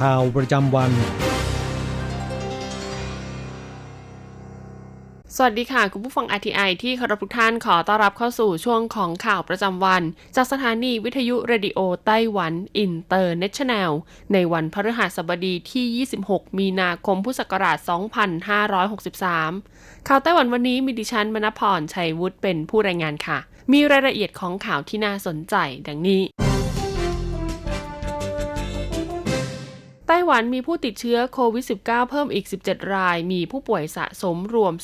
ข่าวประจำวัน สวัสดีค่ะ คุณผู้ฟัง RTI ที่เคารพทุกท่านขอต้อนรับเข้าสู่ช่วงของข่าวประจำวัน จากสถานีวิทยุเรดิโอไต้หวันอินเตอร์เนชั่นแนล ในวันพฤหัสบดีที่ 26 มีนาคมพุทธศักราช 2563 ข่าวไต้หวันวันนี้มีดิฉันมณพรชัยวุฒิเป็นผู้รายงานค่ะ มีรายละเอียดของข่าวที่น่าสนใจดังนี้ ไต้หวันมีผู้ติดเชื้อโควิด -19 เพิ่มอีก 17 ราย มีผู้ป่วยสะสมรวม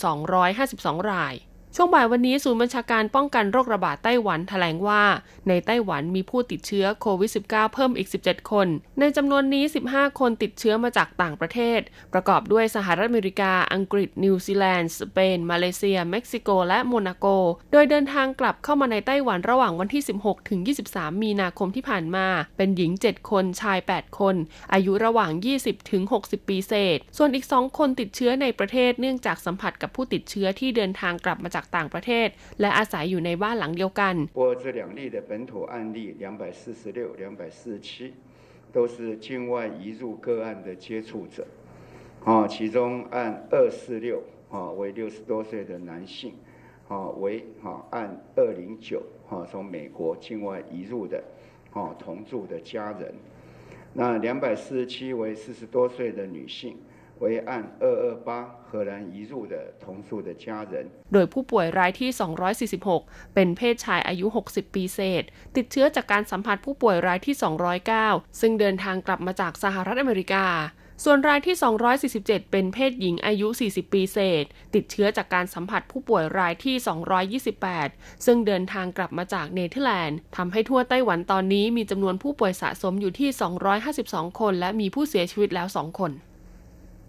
252 ราย ช่วงบ่ายวันนี้ศูนย์บัญชาการป้องกันโรคระบาดไต้หวันแถลงว่า ในไต้หวันมีผู้ติดเชื้อโควิด -19 เพิ่มอีก 17 คน ในจำนวนนี้ 15 คนติดเชื้อมาจากต่างประเทศ ประกอบด้วยสหรัฐอเมริกา อังกฤษ นิวซีแลนด์ สเปน มาเลเซีย เม็กซิโก และโมนาโก โดยเดินทางกลับเข้ามาในไต้หวันระหว่างวันที่ 16 ถึง 23 มีนาคมที่ผ่านมา เป็นหญิง 7 คน ชาย 8 คน อายุระหว่าง 20 ถึง 60 ปีเศษ ส่วนอีก 2 คนติดเชื้อในประเทศเนื่องจากสัมผัสกับผู้ติดเชื้อที่เดินทางกลับมาจากต่างประเทศ และอาศัยอยู่ในบ้านหลังเดียวกัน 我这两例的本土案例两百四十六、两百四十七，都是境外移入个案的接触者，啊，其中按二四六啊为六十多岁的男性，啊为啊按二零九啊从美国境外移入的，啊同住的家人，那两百四十七为四十多岁的女性。 为按二二八荷兰移入的同住的家人， โดยผู้ป่วยรายที่ 246 เป็นเพศชายอายุ 60 ปีเศษ ติดเชื้อจากการสัมผัสผู้ป่วยรายที่ 209 ซึ่งเดินทางกลับมาจากสหรัฐอเมริกา ส่วนรายที่ 247 เป็นเพศหญิงอายุ 40 ปีเศษ ติดเชื้อจากการสัมผัสผู้ป่วยรายที่ 228 ซึ่งเดินทางกลับมาจากเนเธอร์แลนด์ทำให้ทั่วไต้หวันตอนนี้มีจำนวนผู้ป่วยสะสมอยู่ที่ 252 คน และมีผู้เสียชีวิตแล้ว 2 คน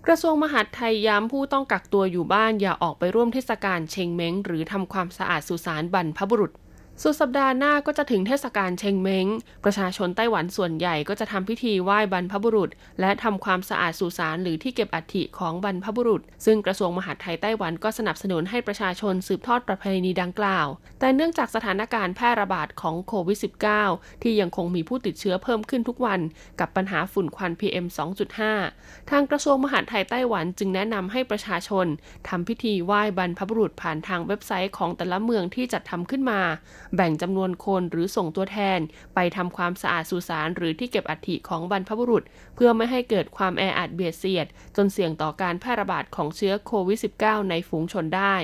กระทรวงมหาดไทยย้ำผู้ต้องกักตัวอยู่บ้านอย่าออกไปร่วมเทศกาลเชงเม้งหรือทำความสะอาดสุสานบรรพบุรุษ สุดสัปดาห์หน้าก็จะถึงเทศกาลเชงเม้ง ประชาชนไต้หวันส่วนใหญ่ก็จะทำพิธีไหว้บรรพบุรุษ และทำความสะอาดสุสานหรือที่เก็บอัฐิของบรรพบุรุษ ซึ่งกระทรวงมหาดไทยไต้หวันก็สนับสนุนให้ประชาชนสืบทอดประเพณีดังกล่าว แต่เนื่องจากสถานการณ์แพร่ระบาดของโควิด -19 ที่ยังคงมีผู้ติดเชื้อเพิ่มขึ้นทุกวัน กับปัญหาฝุ่นควัน PM 2.5 ทางกระทรวงมหาดไทยไต้หวันจึงแนะนำให้ประชาชนทำพิธีไหว้บรรพบุรุษผ่านทางเว็บไซต์ของแต่ละเมืองที่จัดทำขึ้นมาแบ่งจำนวนคนหรือส่งตัวแทน ไปทำความสะอาดสุสานหรือที่เก็บอัฐิของบรรพบุรุษ เพื่อไม่ให้เกิดความแออัดเบียดเสียด จนเสี่ยงต่อการแพร่ระบาดของเชื้อโควิด -19 ในฝูงชนได้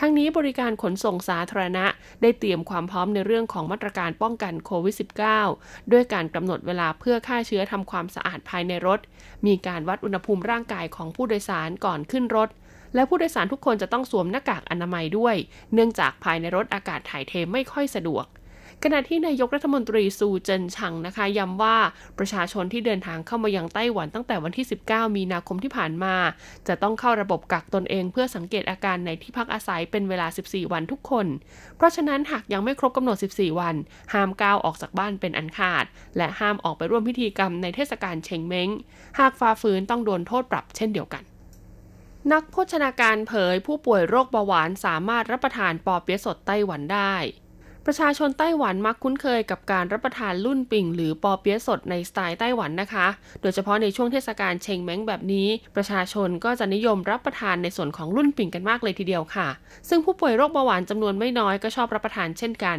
ทั้งนี้บริการขนส่งสาธารณะได้เตรียมความพร้อมในเรื่องของมาตรการป้องกันโควิด -19 ด้วยการกำหนดเวลาเพื่อฆ่าเชื้อทำความสะอาดภายในรถ มีการวัดอุณหภูมิร่างกายของผู้โดยสารก่อนขึ้นรถ และผู้โดยสารทุกคนจะต้องสวมหน้ากากอนามัยด้วย เนื่องจากภายในรถอากาศถ่ายเทไม่ค่อยสะดวกขณะที่นายกรัฐมนตรีซูเจินชังนะคะย้ำว่าประชาชนที่เดินทางเข้ามายังไต้หวันตั้งแต่วันที่ 19 มีนาคมที่ผ่านมา จะต้องเข้าระบบกักตนเองเพื่อสังเกตอาการในที่พักอาศัยเป็นเวลา 14 วันทุกคน เพราะฉะนั้นหากยังไม่ครบกำหนด 14 วัน ห้ามก้าวออกจากบ้านเป็นอันขาด และห้ามออกไปร่วมพิธีกรรมในเทศกาลเชงเม้ง หากฝ่าฝืนต้องโดนโทษปรับเช่นเดียวกัน นักโภชนาการเผยผู้ป่วยโรคเบาหวานสามารถรับประทานปอเปี๊ยะสดไต้หวันได้ ประชาชนไต้หวันมักคุ้นเคยกับการรับประทานลุ่นปิ่งหรือปอเปี๊ยะสดในสไตล์ไต้หวันนะคะ โดยเฉพาะในช่วงเทศกาลเชงเม้งแบบนี้ ประชาชนก็จะนิยมรับประทานในส่วนของลุ่นปิ่งกันมากเลยทีเดียวค่ะ ซึ่งผู้ป่วยโรคเบาหวานจำนวนไม่น้อยก็ชอบรับประทานเช่นกัน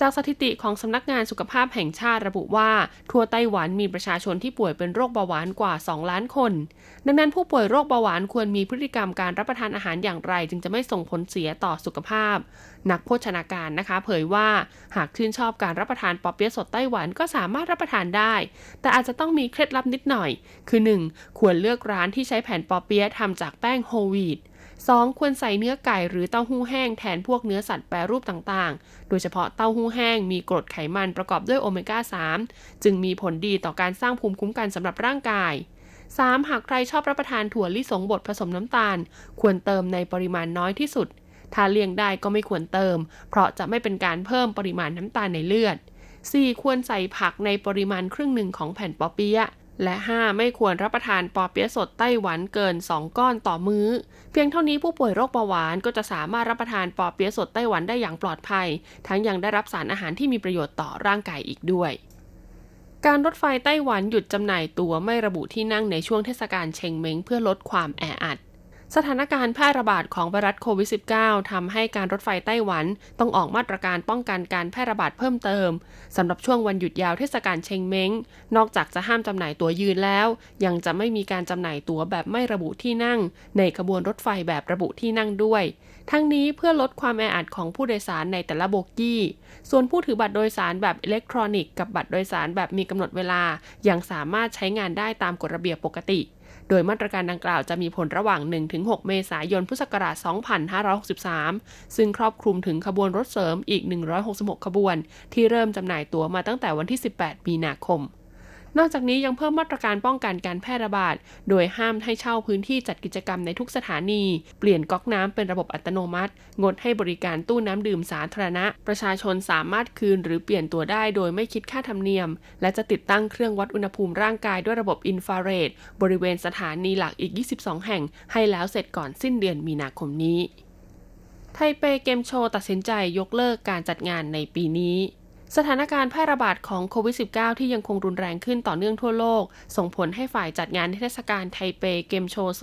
จากสถิติของสำนักงานสุขภาพแห่งชาติระบุว่า ทั่วไต้หวันมีประชาชนที่ป่วยเป็นโรคเบาหวานกว่า 2 ล้านคน ดังนั้นผู้ป่วยโรคเบาหวานควรมีพฤติกรรมการรับประทานอาหารอย่างไร จึงจะไม่ส่งผลเสียต่อสุขภาพ นักโภชนาการนะคะ เผยว่าหากชื่นชอบการรับประทานปอเปี๊ยะสดไต้หวันก็สามารถรับประทานได้ แต่อาจจะต้องมีเคล็ดลับนิดหน่อย คือ 1. ควรเลือกร้านที่ใช้แผ่นปอเปี๊ยะทำจากแป้งโฮลวีต 2. ควรใส่เนื้อไก่หรือเต้าหู้แห้งแทนพวกเนื้อสัตว์แปรรูปต่างๆ โดยเฉพาะเต้าหู้แห้งมีกรดไขมันประกอบด้วยโอเมก้า 3 จึงมีผลดีต่อการสร้างภูมิคุ้มกันสำหรับร่างกาย 3. หากใครชอบรับประทานถั่วลิสงบดผสมน้ำตาล ควรเติมในปริมาณน้อยที่สุด ถ้าเลี่ยงได้ก็ไม่ควรเติม เพราะจะไม่เป็นการเพิ่มปริมาณน้ำตาลในเลือด 4. ควรใส่ผักในปริมาณครึ่งหนึ่งของแผ่นปอเปี๊ยะ และ 5. ไม่ควรรับประทานปอเปี๊ยะสดไต้หวันเกิน 2 ก้อนต่อมือ้อ เพียงเท่านี้ผู้ป่วยโรคเบาหวานก็จะสามารถรับประทานปอเปี๊ยะสดไต้หวันได้อย่างปลอดภัย ทั้งยังได้รับสารอาหารที่มีประโยชน์ต่อร่างกายอีกด้วย การรถไฟไต้หวันหยุดจำหน่ายตั๋วไม่ระบุที่นั่งในช่วงเทศกาลเชงเม้งเพื่อลดความแออัด สถานการณ์แพร่ระบาดของไวรัสโควิด -19 ทำให้การรถไฟไต้หวันต้องออกมาตรการป้องกันการแพร่ระบาดเพิ่มเติมสำหรับช่วงวันหยุดยาวเทศกาลเชงเม้ง นอกจากจะห้ามจำหน่ายตั๋วยืนแล้ว ยังจะไม่มีการจำหน่ายตั๋วแบบไม่ระบุที่นั่ง ในขบวนรถไฟแบบระบุที่นั่งด้วย ทั้งนี้เพื่อลดความแออัดของผู้โดยสารในแต่ละโบกี้ ส่วนผู้ถือบัตรโดยสารแบบอิเล็กทรอนิกส์กับบัตรโดยสารแบบมีกำหนดเวลายังสามารถใช้งานได้ตามกฎระเบียบปกติ โดยมาตรการดังกล่าวจะมีผลระหว่าง 1-6 เมษายน พุทธศักราช 2563 ซึ่งครอบคลุมถึงขบวนรถเสริมอีก 166 ขบวน ที่เริ่มจำหน่ายตั๋วมาตั้งแต่วันที่ 18 มีนาคม นอกจากนี้ยังเพิ่มมาตรการป้องกันการแพร่ระบาด โดยห้ามให้เช่าพื้นที่จัดกิจกรรมในทุกสถานี เปลี่ยนก๊อกน้ำเป็นระบบอัตโนมัติ งดให้บริการตู้น้ำดื่มสาธารณะ ประชาชนสามารถคืนหรือเปลี่ยนตัวได้โดยไม่คิดค่าธรรมเนียม และจะติดตั้งเครื่องวัดอุณหภูมิร่างกายด้วยระบบอินฟราเรดบริเวณสถานีหลักอีก 22 แห่ง ให้แล้วเสร็จก่อนสิ้นเดือนมีนาคมนี้ ไทเปเกมโชว์ตัดสินใจยกเลิกการจัดงานในปีนี้ สถานการณ์แพร่ระบาดของโควิด -19 ที่ยังคงรุนแรงขึ้นต่อเนื่องทั่วโลก ส่งผลให้ฝ่ายจัดงานเทศกาลไทเปเกมโชว์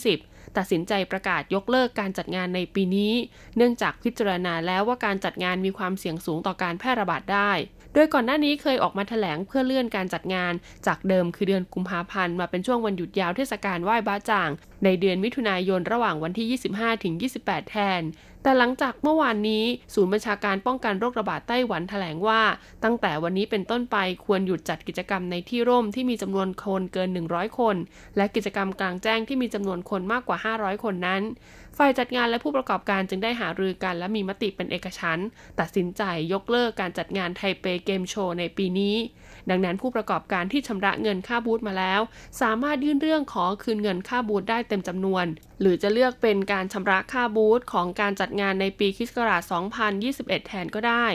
2020 ตัดสินใจประกาศยกเลิกการจัดงานในปีนี้ เนื่องจากพิจารณาแล้วว่าการจัดงานมีความเสี่ยงสูงต่อการแพร่ระบาดได้ โดยก่อนหน้านี้เคยออกมาแถลงเพื่อเลื่อนการจัดงาน จากเดิมคือเดือนกุมภาพันธ์มาเป็นช่วงวันหยุดยาวเทศกาลไหว้บ้าจ่าง ในเดือนมิถุนายนระหว่างวันที่ 25-28 แทน แต่หลังจากเมื่อวานนี้ศูนย์บัญชาการป้องกันโรคระบาดไต้หวันแถลงว่า ตั้งแต่วันนี้เป็นต้นไปควรหยุดจัดกิจกรรมในที่ร่มที่มีจำนวนคนเกิน 100 คน และกิจกรรมกลางแจ้งที่มีจำนวนคนมากกว่า 500 คนนั้น ฝ่ายจัดงานและผู้ประกอบการจึงได้หารือกัน และมีมติเป็นเอกฉันตัดสินใจยกเลิกการจัดงานไทเปเกมโชว์ในปีนี้ ดังนั้นผู้ประกอบการที่ชำระเงินค่าบูธมาแล้ว สามารถยื่นเรื่องขอคืนเงินค่าบูธได้เต็มจำนวน หรือจะเลือกเป็นการชำระค่าบูธของการจัดงานในปีคริสต์ศักราช2021 แทนก็ได้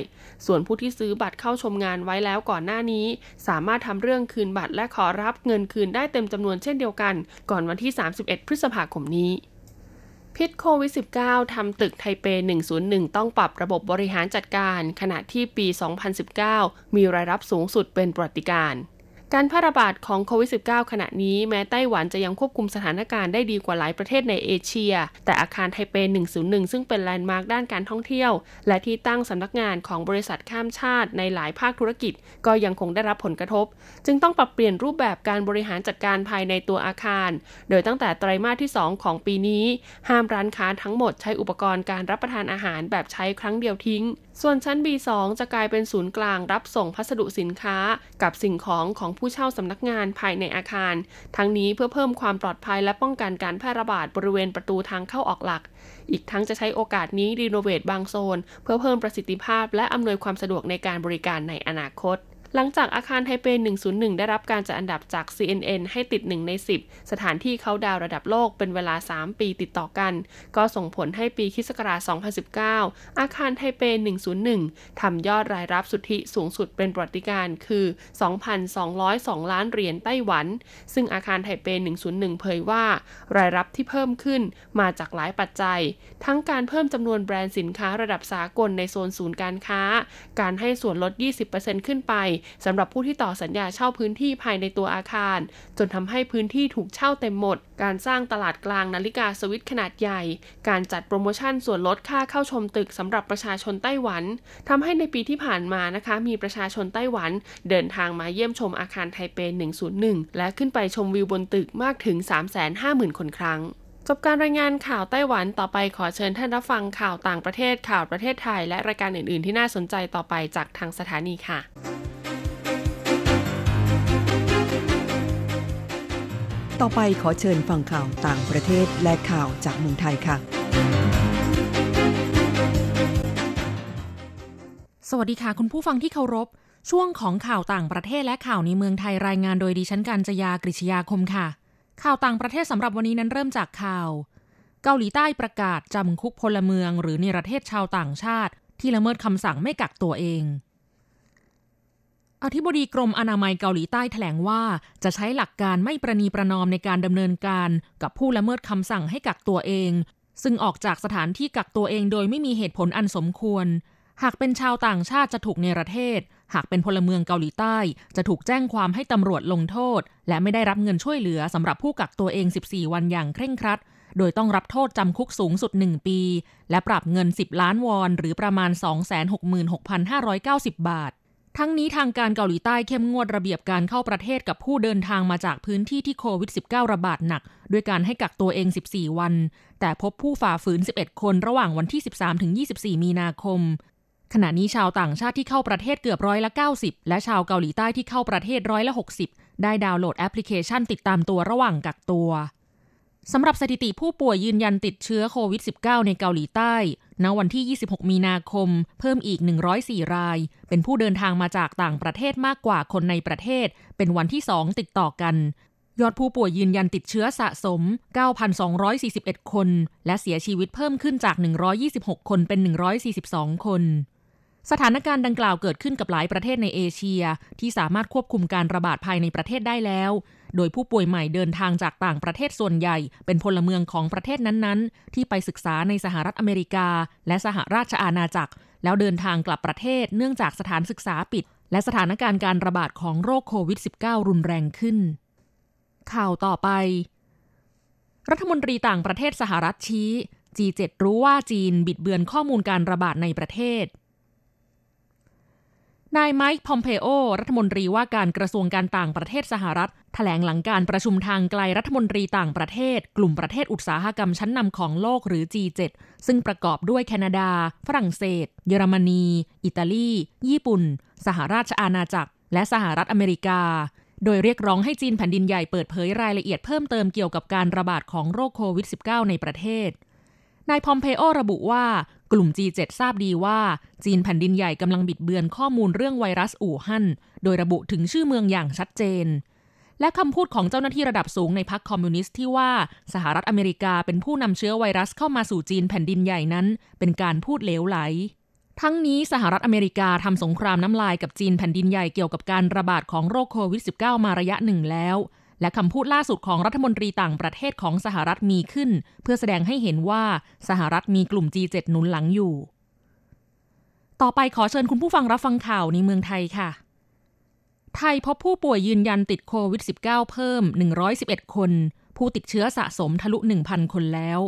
ส่วนผู้ที่ซื้อบัตรเข้าชมงานไว้แล้วก่อนหน้านี้ สามารถทำเรื่องคืนบัตรและขอรับเงินคืนได้เต็มจำนวนเช่นเดียวกัน ก่อนวันที่ 31 พฤษภาคมนี้ พิษโควิด -19 ทำตึกไทเป 101 ต้องปรับระบบบริหารจัดการ ขณะที่ปี 2019 มีรายรับสูงสุดเป็นประวัติการ การแพร่ระบาดของโควิด -19 ขณะนี้แม้ไต้หวันจะยังควบคุมสถานการณ์ได้ดีกว่าหลายประเทศในเอเชีย แต่อาคารไทเป 101 ซึ่งเป็นแลนด์มาร์คด้านการท่องเที่ยว และที่ตั้งสำนักงานของบริษัทข้ามชาติในหลายภาคธุรกิจ ก็ยังคงได้รับผลกระทบ จึงต้องปรับเปลี่ยนรูปแบบการบริหารจัดการภายในตัวอาคาร โดยตั้งแต่ไตรมาสที่ 2 ของปีนี้ ห้ามร้านค้าทั้งหมดใช้อุปกรณ์การรับประทานอาหารแบบใช้ครั้งเดียวทิ้ง ส่วนชั้น B2 จะกลายเป็นศูนย์กลางรับส่งพัสดุสินค้า กับสิ่งของของผู้เช่าสำนักงานภายในอาคาร ทั้งนี้เพื่อเพิ่มความปลอดภัยและป้องกันการแพร่ระบาดบริเวณประตูทางเข้าออกหลัก อีกทั้งจะใช้โอกาสนี้รีโนเวทบางโซน เพื่อเพิ่มประสิทธิภาพและอำนวยความสะดวกในการบริการในอนาคต หลังจากอาคารไทเป 101 ได้รับการจัดอันดับจาก CNN ให้ติด 1 ใน 10 สถานที่เขาดาวระดับโลกเป็นเวลา 3 ปีติดต่อกัน ก็ส่งผลให้ปีคศ2019 อาคารไทเป 101 ทำยอดรายรับสุทธิสูงสุดเป็นประวัติการคือ 2,202 ล้านเหรียญไต้หวัน ซึ่งอาคารไทเป 101 เผยว่า รายรับที่เพิ่มขึ้นมาจากหลายปัจจัย ทั้งการเพิ่มจำนวนแบรนด์สินค้าระดับสากลในโซนศูนย์การค้า การให้ส่วนลด 20%ขึ้นไปสำหรับผู้ที่ต่อสัญญาเช่าพื้นที่ภายในตัวอาคาร จนทำให้พื้นที่ถูกเช่าเต็มหมด การสร้างตลาดกลางนาฬิกาสวิตขนาดใหญ่ การจัดโปรโมชั่นส่วนลดค่าเข้าชมตึกสำหรับประชาชนไต้หวันทำให้ในปีที่ผ่านมานะคะ มีประชาชนไต้หวัน เดินทางมาเยี่ยมชมอาคารไทเป 101 และขึ้นไปชมวิวบนตึกมากถึง 350,000 คนครั้งจบการรายงานข่าวไต้หวันต่อไปขอเชิญท่านรับฟังข่าวต่างประเทศข่าวประเทศไทย และรายการอื่น ๆ ที่น่าสนใจต่อไปจากทางสถานีค่ะ ต่อไปขอเชิญฟังข่าวต่างประเทศและข่าวจากเมืองไทยค่ะ สวัสดีค่ะ คุณผู้ฟังที่เคารพ ช่วงของข่าวต่างประเทศและข่าวในเมืองไทยรายงานโดยดิฉันการจยากริชยาคมค่ะ ข่าวต่างประเทศสำหรับวันนี้นั้นเริ่มจากข่าว เกาหลีใต้ประกาศจำคุกพลเมือง หรือเนรเทศชาวต่างชาติ ที่ละเมิดคำสั่งไม่กักตัวเอง อธิบดีกรมอนามัยเกาหลีใต้แถลงว่า จะใช้หลักการไม่ประนีประนอมในการดำเนินการ กับผู้ละเมิดคำสั่งให้กักตัวเอง ซึ่งออกจากสถานที่กักตัวเองโดยไม่มีเหตุผลอันสมควร หากเป็นชาวต่างชาติจะถูกเนรเทศ หากเป็นพลเมืองเกาหลีใต้ จะถูกแจ้งความให้ตำรวจลงโทษ และไม่ได้รับเงินช่วยเหลือสำหรับผู้กักตัวเอง 14 วันอย่างเคร่งครัด โดยต้องรับโทษจำคุกสูงสุด 1 ปี และปรับเงิน 10 ล้านวอนหรือประมาณ 266,590 บาท ทั้งนี้ทางการเกาหลีใต้เข้มงวดระเบียบการเข้าประเทศกับผู้เดินทางมาจากพื้นที่ที่โควิด -19 ระบาดหนัก ด้วยการให้กักตัวเอง 14 วัน แต่พบผู้ฝ่าฝืน 11 คนระหว่างวันที่ 13-24 มีนาคม ขณะนี้ชาวต่างชาติที่เข้าประเทศเกือบร้อยละ 90 และชาวเกาหลีใต้ที่เข้าประเทศร้อยละ 60 ได้ดาวน์โหลดแอปพลิเคชันติดตามตัวระหว่างกักตัวสำหรับสถิติผู้ป่วยยืนยันติดเชื้อโควิด -19 ในเกาหลีใต้ ณวันที่ 26 มีนาคม เพิ่มอีก 104 ราย เป็นผู้เดินทางมาจากต่างประเทศมากกว่าคนในประเทศ เป็นวันที่ 2 ติดต่อกัน ยอดผู้ป่วยยืนยันติดเชื้อสะสม 9,241 คน และเสียชีวิตเพิ่มขึ้นจาก 126 คนเป็น 142 คนสถานการณ์ดังกล่าวเกิดขึ้นกับหลายประเทศในเอเชีย ที่สามารถควบคุมการระบาดภายในประเทศได้แล้ว โดยผู้ป่วยใหม่เดินทางจากต่างประเทศส่วนใหญ่ เป็นพลเมืองของประเทศนั้นๆ ที่ไปศึกษาในสหรัฐอเมริกา และสหราชอาณาจักร แล้วเดินทางกลับประเทศเนื่องจากสถานศึกษาปิด และสถานการณ์การระบาดของโรคโควิด -19 รุนแรงขึ้น ข่าวต่อไป รัฐมนตรีต่างประเทศสหรัฐชี้ G7 รู้ว่าจีนบิดเบือนข้อมูลการระบาดในประเทศ นายไมค์พอมเพโอ รัฐมนตรีว่าการกระทรวงการต่างประเทศสหรัฐ แถลงหลังการประชุมทางไกลรัฐมนตรีต่างประเทศ กลุ่มประเทศอุตสาหกรรมชั้นนำของโลกหรือ G7 ซึ่งประกอบด้วยแคนาดา ฝรั่งเศส เยอรมนี อิตาลี ญี่ปุ่น สหราชอาณาจักร และสหรัฐอเมริกา โดยเรียกร้องให้จีนแผ่นดินใหญ่เปิดเผยรายละเอียดเพิ่มเติมเกี่ยวกับการระบาดของโรคโควิด -19 ในประเทศนายพอมเพโอระบุว่า กลุ่ม G7 ทราบดีว่า จีนแผ่นดินใหญ่กำลังบิดเบือนข้อมูลเรื่องไวรัสอู่ฮั่น โดยระบุถึงชื่อเมืองอย่างชัดเจน และคำพูดของเจ้าหน้าที่ระดับสูงในพรรคคอมมิวนิสต์ที่ว่าสหรัฐอเมริกาเป็นผู้นำเชื้อไวรัสเข้ามาสู่จีนแผ่นดินใหญ่นั้น เป็นการพูดเลวไหล ทั้งนี้สหรัฐอเมริกาทำสงครามน้ำลายกับจีนแผ่นดินใหญ่เกี่ยวกับการระบาดของโรคโควิด -19 มาระยะหนึ่งแล้ว และคำพูดล่าสุดของรัฐมนตรีต่างประเทศของสหรัฐมีขึ้น เพื่อแสดงให้เห็นว่าสหรัฐมีกลุ่ม G7 หนุนหลังอยู่ ต่อไปขอเชิญคุณผู้ฟังรับฟังข่าวในเมืองไทยค่ะ ไทยพบผู้ป่วยยืนยันติดโควิด -19 เพิ่ม 111 คน ผู้ติดเชื้อสะสมทะลุ 1,000 คนแล้ว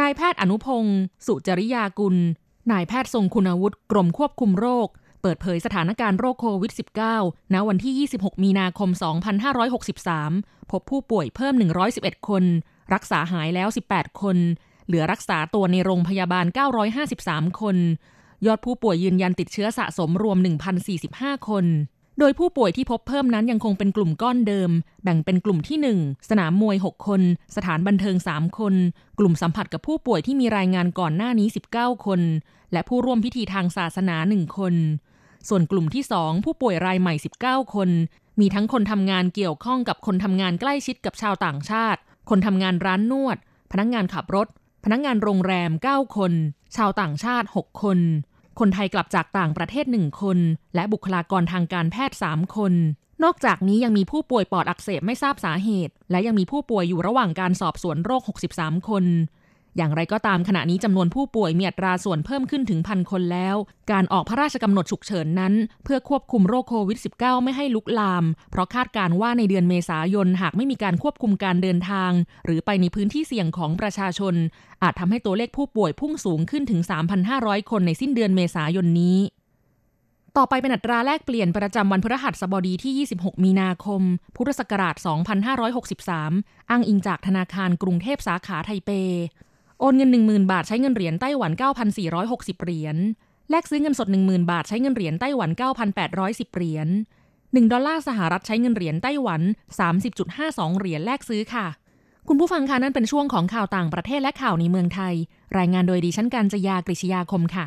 นายแพทย์อนุพงศ์สุจริยากุล นายแพทย์ทรงคุณวุฒิกรมควบคุมโรค เปิดเผยสถานการณ์โรคโควิด -19 ณ วันที่ 26 มีนาคม 2563 พบผู้ป่วยเพิ่ม 111 คน รักษาหายแล้ว 18 คน เหลือรักษาตัวในโรงพยาบาล 953 คน ยอดผู้ป่วยยืนยันติดเชื้อสะสมรวม 1,045 คน โดยผู้ป่วยที่พบเพิ่มนั้นยังคงเป็นกลุ่มก้อนเดิม แบ่งเป็นกลุ่มที่ 1 สนามมวย 6 คน สถานบันเทิง 3 คน กลุ่มสัมผัสกับผู้ป่วยที่มีรายงานก่อนหน้านี้ 19 คนและผู้ร่วมพิธีทางศาสนา1คน ส่วนกลุ่มที่ 2 ผู้ป่วยรายใหม่ 19 คน มีทั้งคนทำงานเกี่ยวข้องกับคนทำงานใกล้ชิดกับชาวต่างชาติ คนทำงานร้านนวด พนักงงานขับรถ พนักงงานโรงแรม 9 คน ชาวต่างชาติ 6 คน คนไทยกลับจากต่างประเทศ 1 คน และบุคลากรทางการแพทย์ 3 คน นอกจากนี้ยังมีผู้ป่วยปอดอักเสบไม่ทราบสาเหตุ และยังมีผู้ป่วยอยู่ระหว่างการสอบสวนโรค 63 คน อย่างไรก็ตามขณะนี้จำนวนผู้ป่วยมีอัตราส่วนเพิ่มขึ้นถึงพันคนแล้ว การออกพระราชกำหนดฉุกเฉินนั้น เพื่อควบคุมโรคโควิด -19 ไม่ให้ลุกลาม เพราะคาดการว่าในเดือนเมษายนหากไม่มีการควบคุมการเดินทาง หรือไปในพื้นที่เสี่ยงของประชาชน อาจทำให้ตัวเลขผู้ป่วยพุ่งสูงขึ้นถึง 3,500 คนในสิ้นเดือนเมษายนนี้ต่อไปเป็นอัตราแลกเปลี่ยนประจำวันพฤหัสบดีที่ 26 มีนาคม พุทธศักราช 2563 อ้างอิงจากธนาคารกรุงเทพสาขาไทเป โอนเงิน 10,000 บาทใช้เงินเหรียญไต้หวัน 9,460 เหรียญ แลกซื้อเงินสด 10,000 บาทใช้เงินเหรียญไต้หวัน 9,810 เหรียญ 1 ดอลลาร์สหรัฐใช้เงินเหรียญไต้หวัน 30.52 เหรียญแลกซื้อค่ะ คุณผู้ฟังคะนั่นเป็นช่วงของข่าวต่างประเทศและข่าวในเมืองไทย รายงานโดยดิฉันการจยากริชยาคมค่ะ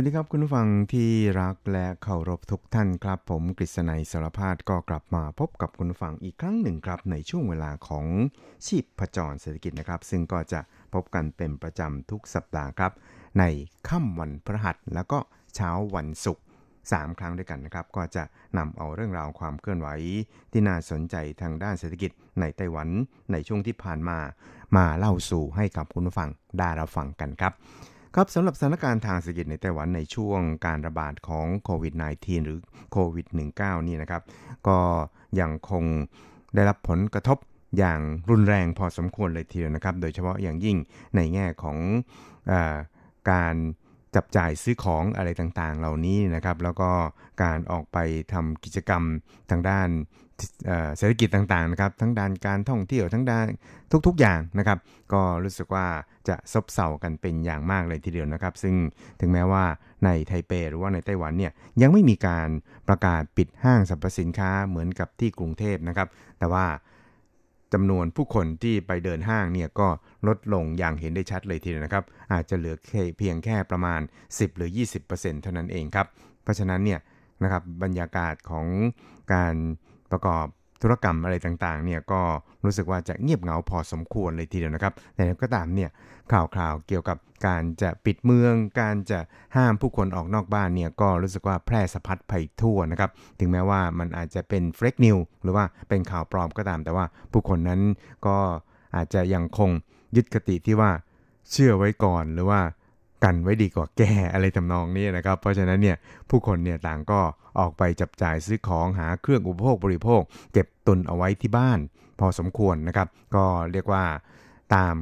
วัสดีครับคุณผู้ฟังที่รักและเคารพทุกท่านครับ ผมกฤษณัยสารพาดก็กลับมาพบกับคุณผู้ฟังอีกครั้งหนึ่งครับ ในช่วงเวลาของชีพประจรเศรษฐกิจนะครับ ซึ่งก็จะพบกันเป็นประจำทุกสัปดาห์ครับ ในค่ำวันพฤหัสแล้วก็เช้าวันศุกร์3 ครั้งด้วยกันนะครับ ก็จะนำเอาเรื่องราวความเคลื่อนไหว ที่น่าสนใจทางด้านเศรษฐกิจในไต้หวันในช่วงที่ผ่านมา มาเล่าสู่ให้กับคุณผู้ฟังได้รับฟังกันครับ ครับสำหรับสถานการณ์ทางเศรษฐกิจในไต้หวันในช่วงการระบาดของโควิด -19 หรือโควิด -19 นี่นะครับ ก็ยังคงได้รับผลกระทบอย่างรุนแรงพอสมควรเลยทีเดียวนะครับ โดยเฉพาะอย่างยิ่งในแง่ของอการจับจ่ายซื้อของอะไรต่างๆ เหล่านี้นะครับ แล้วก็การออกไปทำกิจกรรมทางด้าน เศรษฐกิจต่างๆนะครับทั้งด้านการท่องเที่ยวทั้งด้านทุกๆอย่างนะครับ ก็รู้สึกว่าจะซบเซากันเป็นอย่างมากเลยทีเดียวนะครับ ซึ่งถึงแม้ว่าในไทเปหรือว่าในไต้หวันเนี่ยยังไม่มีการประกาศปิดห้างสรรพสินค้าเหมือนกับที่กรุงเทพนะครับ แต่ว่าจำนวนผู้คนที่ไปเดินห้างเนี่ยก็ลดลงอย่างเห็นได้ชัดเลยทีเดียวนะครับ อาจจะเหลือเพียงแค่ประมาณ 10 หรือ 20%เท่านั้นเองครับ เพราะฉะนั้นเนี่ยนะครับบรรยากาศของการ ประกอบธุรกรรมอะไรต่างๆเนี่ยก็รู้สึกว่าจะเงียบเหงาพอสมควรเลยทีเดียวนะครับ แต่ก็ตามเนี่ยข่าวๆเกี่ยวกับการจะปิดเมือง การจะห้ามผู้คนออกนอกบ้านเนี่ยก็รู้สึกว่าแพร่สะพัดไปทั่วนะครับ ถึงแม้ว่ามันอาจจะเป็นเฟกนิวหรือว่าเป็นข่าวปลอมก็ตาม แต่ว่าผู้คนนั้นก็อาจจะยังคงยึดคติที่ว่าเชื่อไว้ก่อนหรือว่า กันไว้ดีกว่าแก้อะไรทำนองนี้นะครับ เพราะฉะนั้นเนี่ยผู้คนเนี่ยต่างก็ออกไปจับจ่ายซื้อของหาเครื่องอุปโภคบริโภค เก็บตุนเอาไว้ที่บ้าน พอสมควรนะครับ ก็เรียกว่าตาม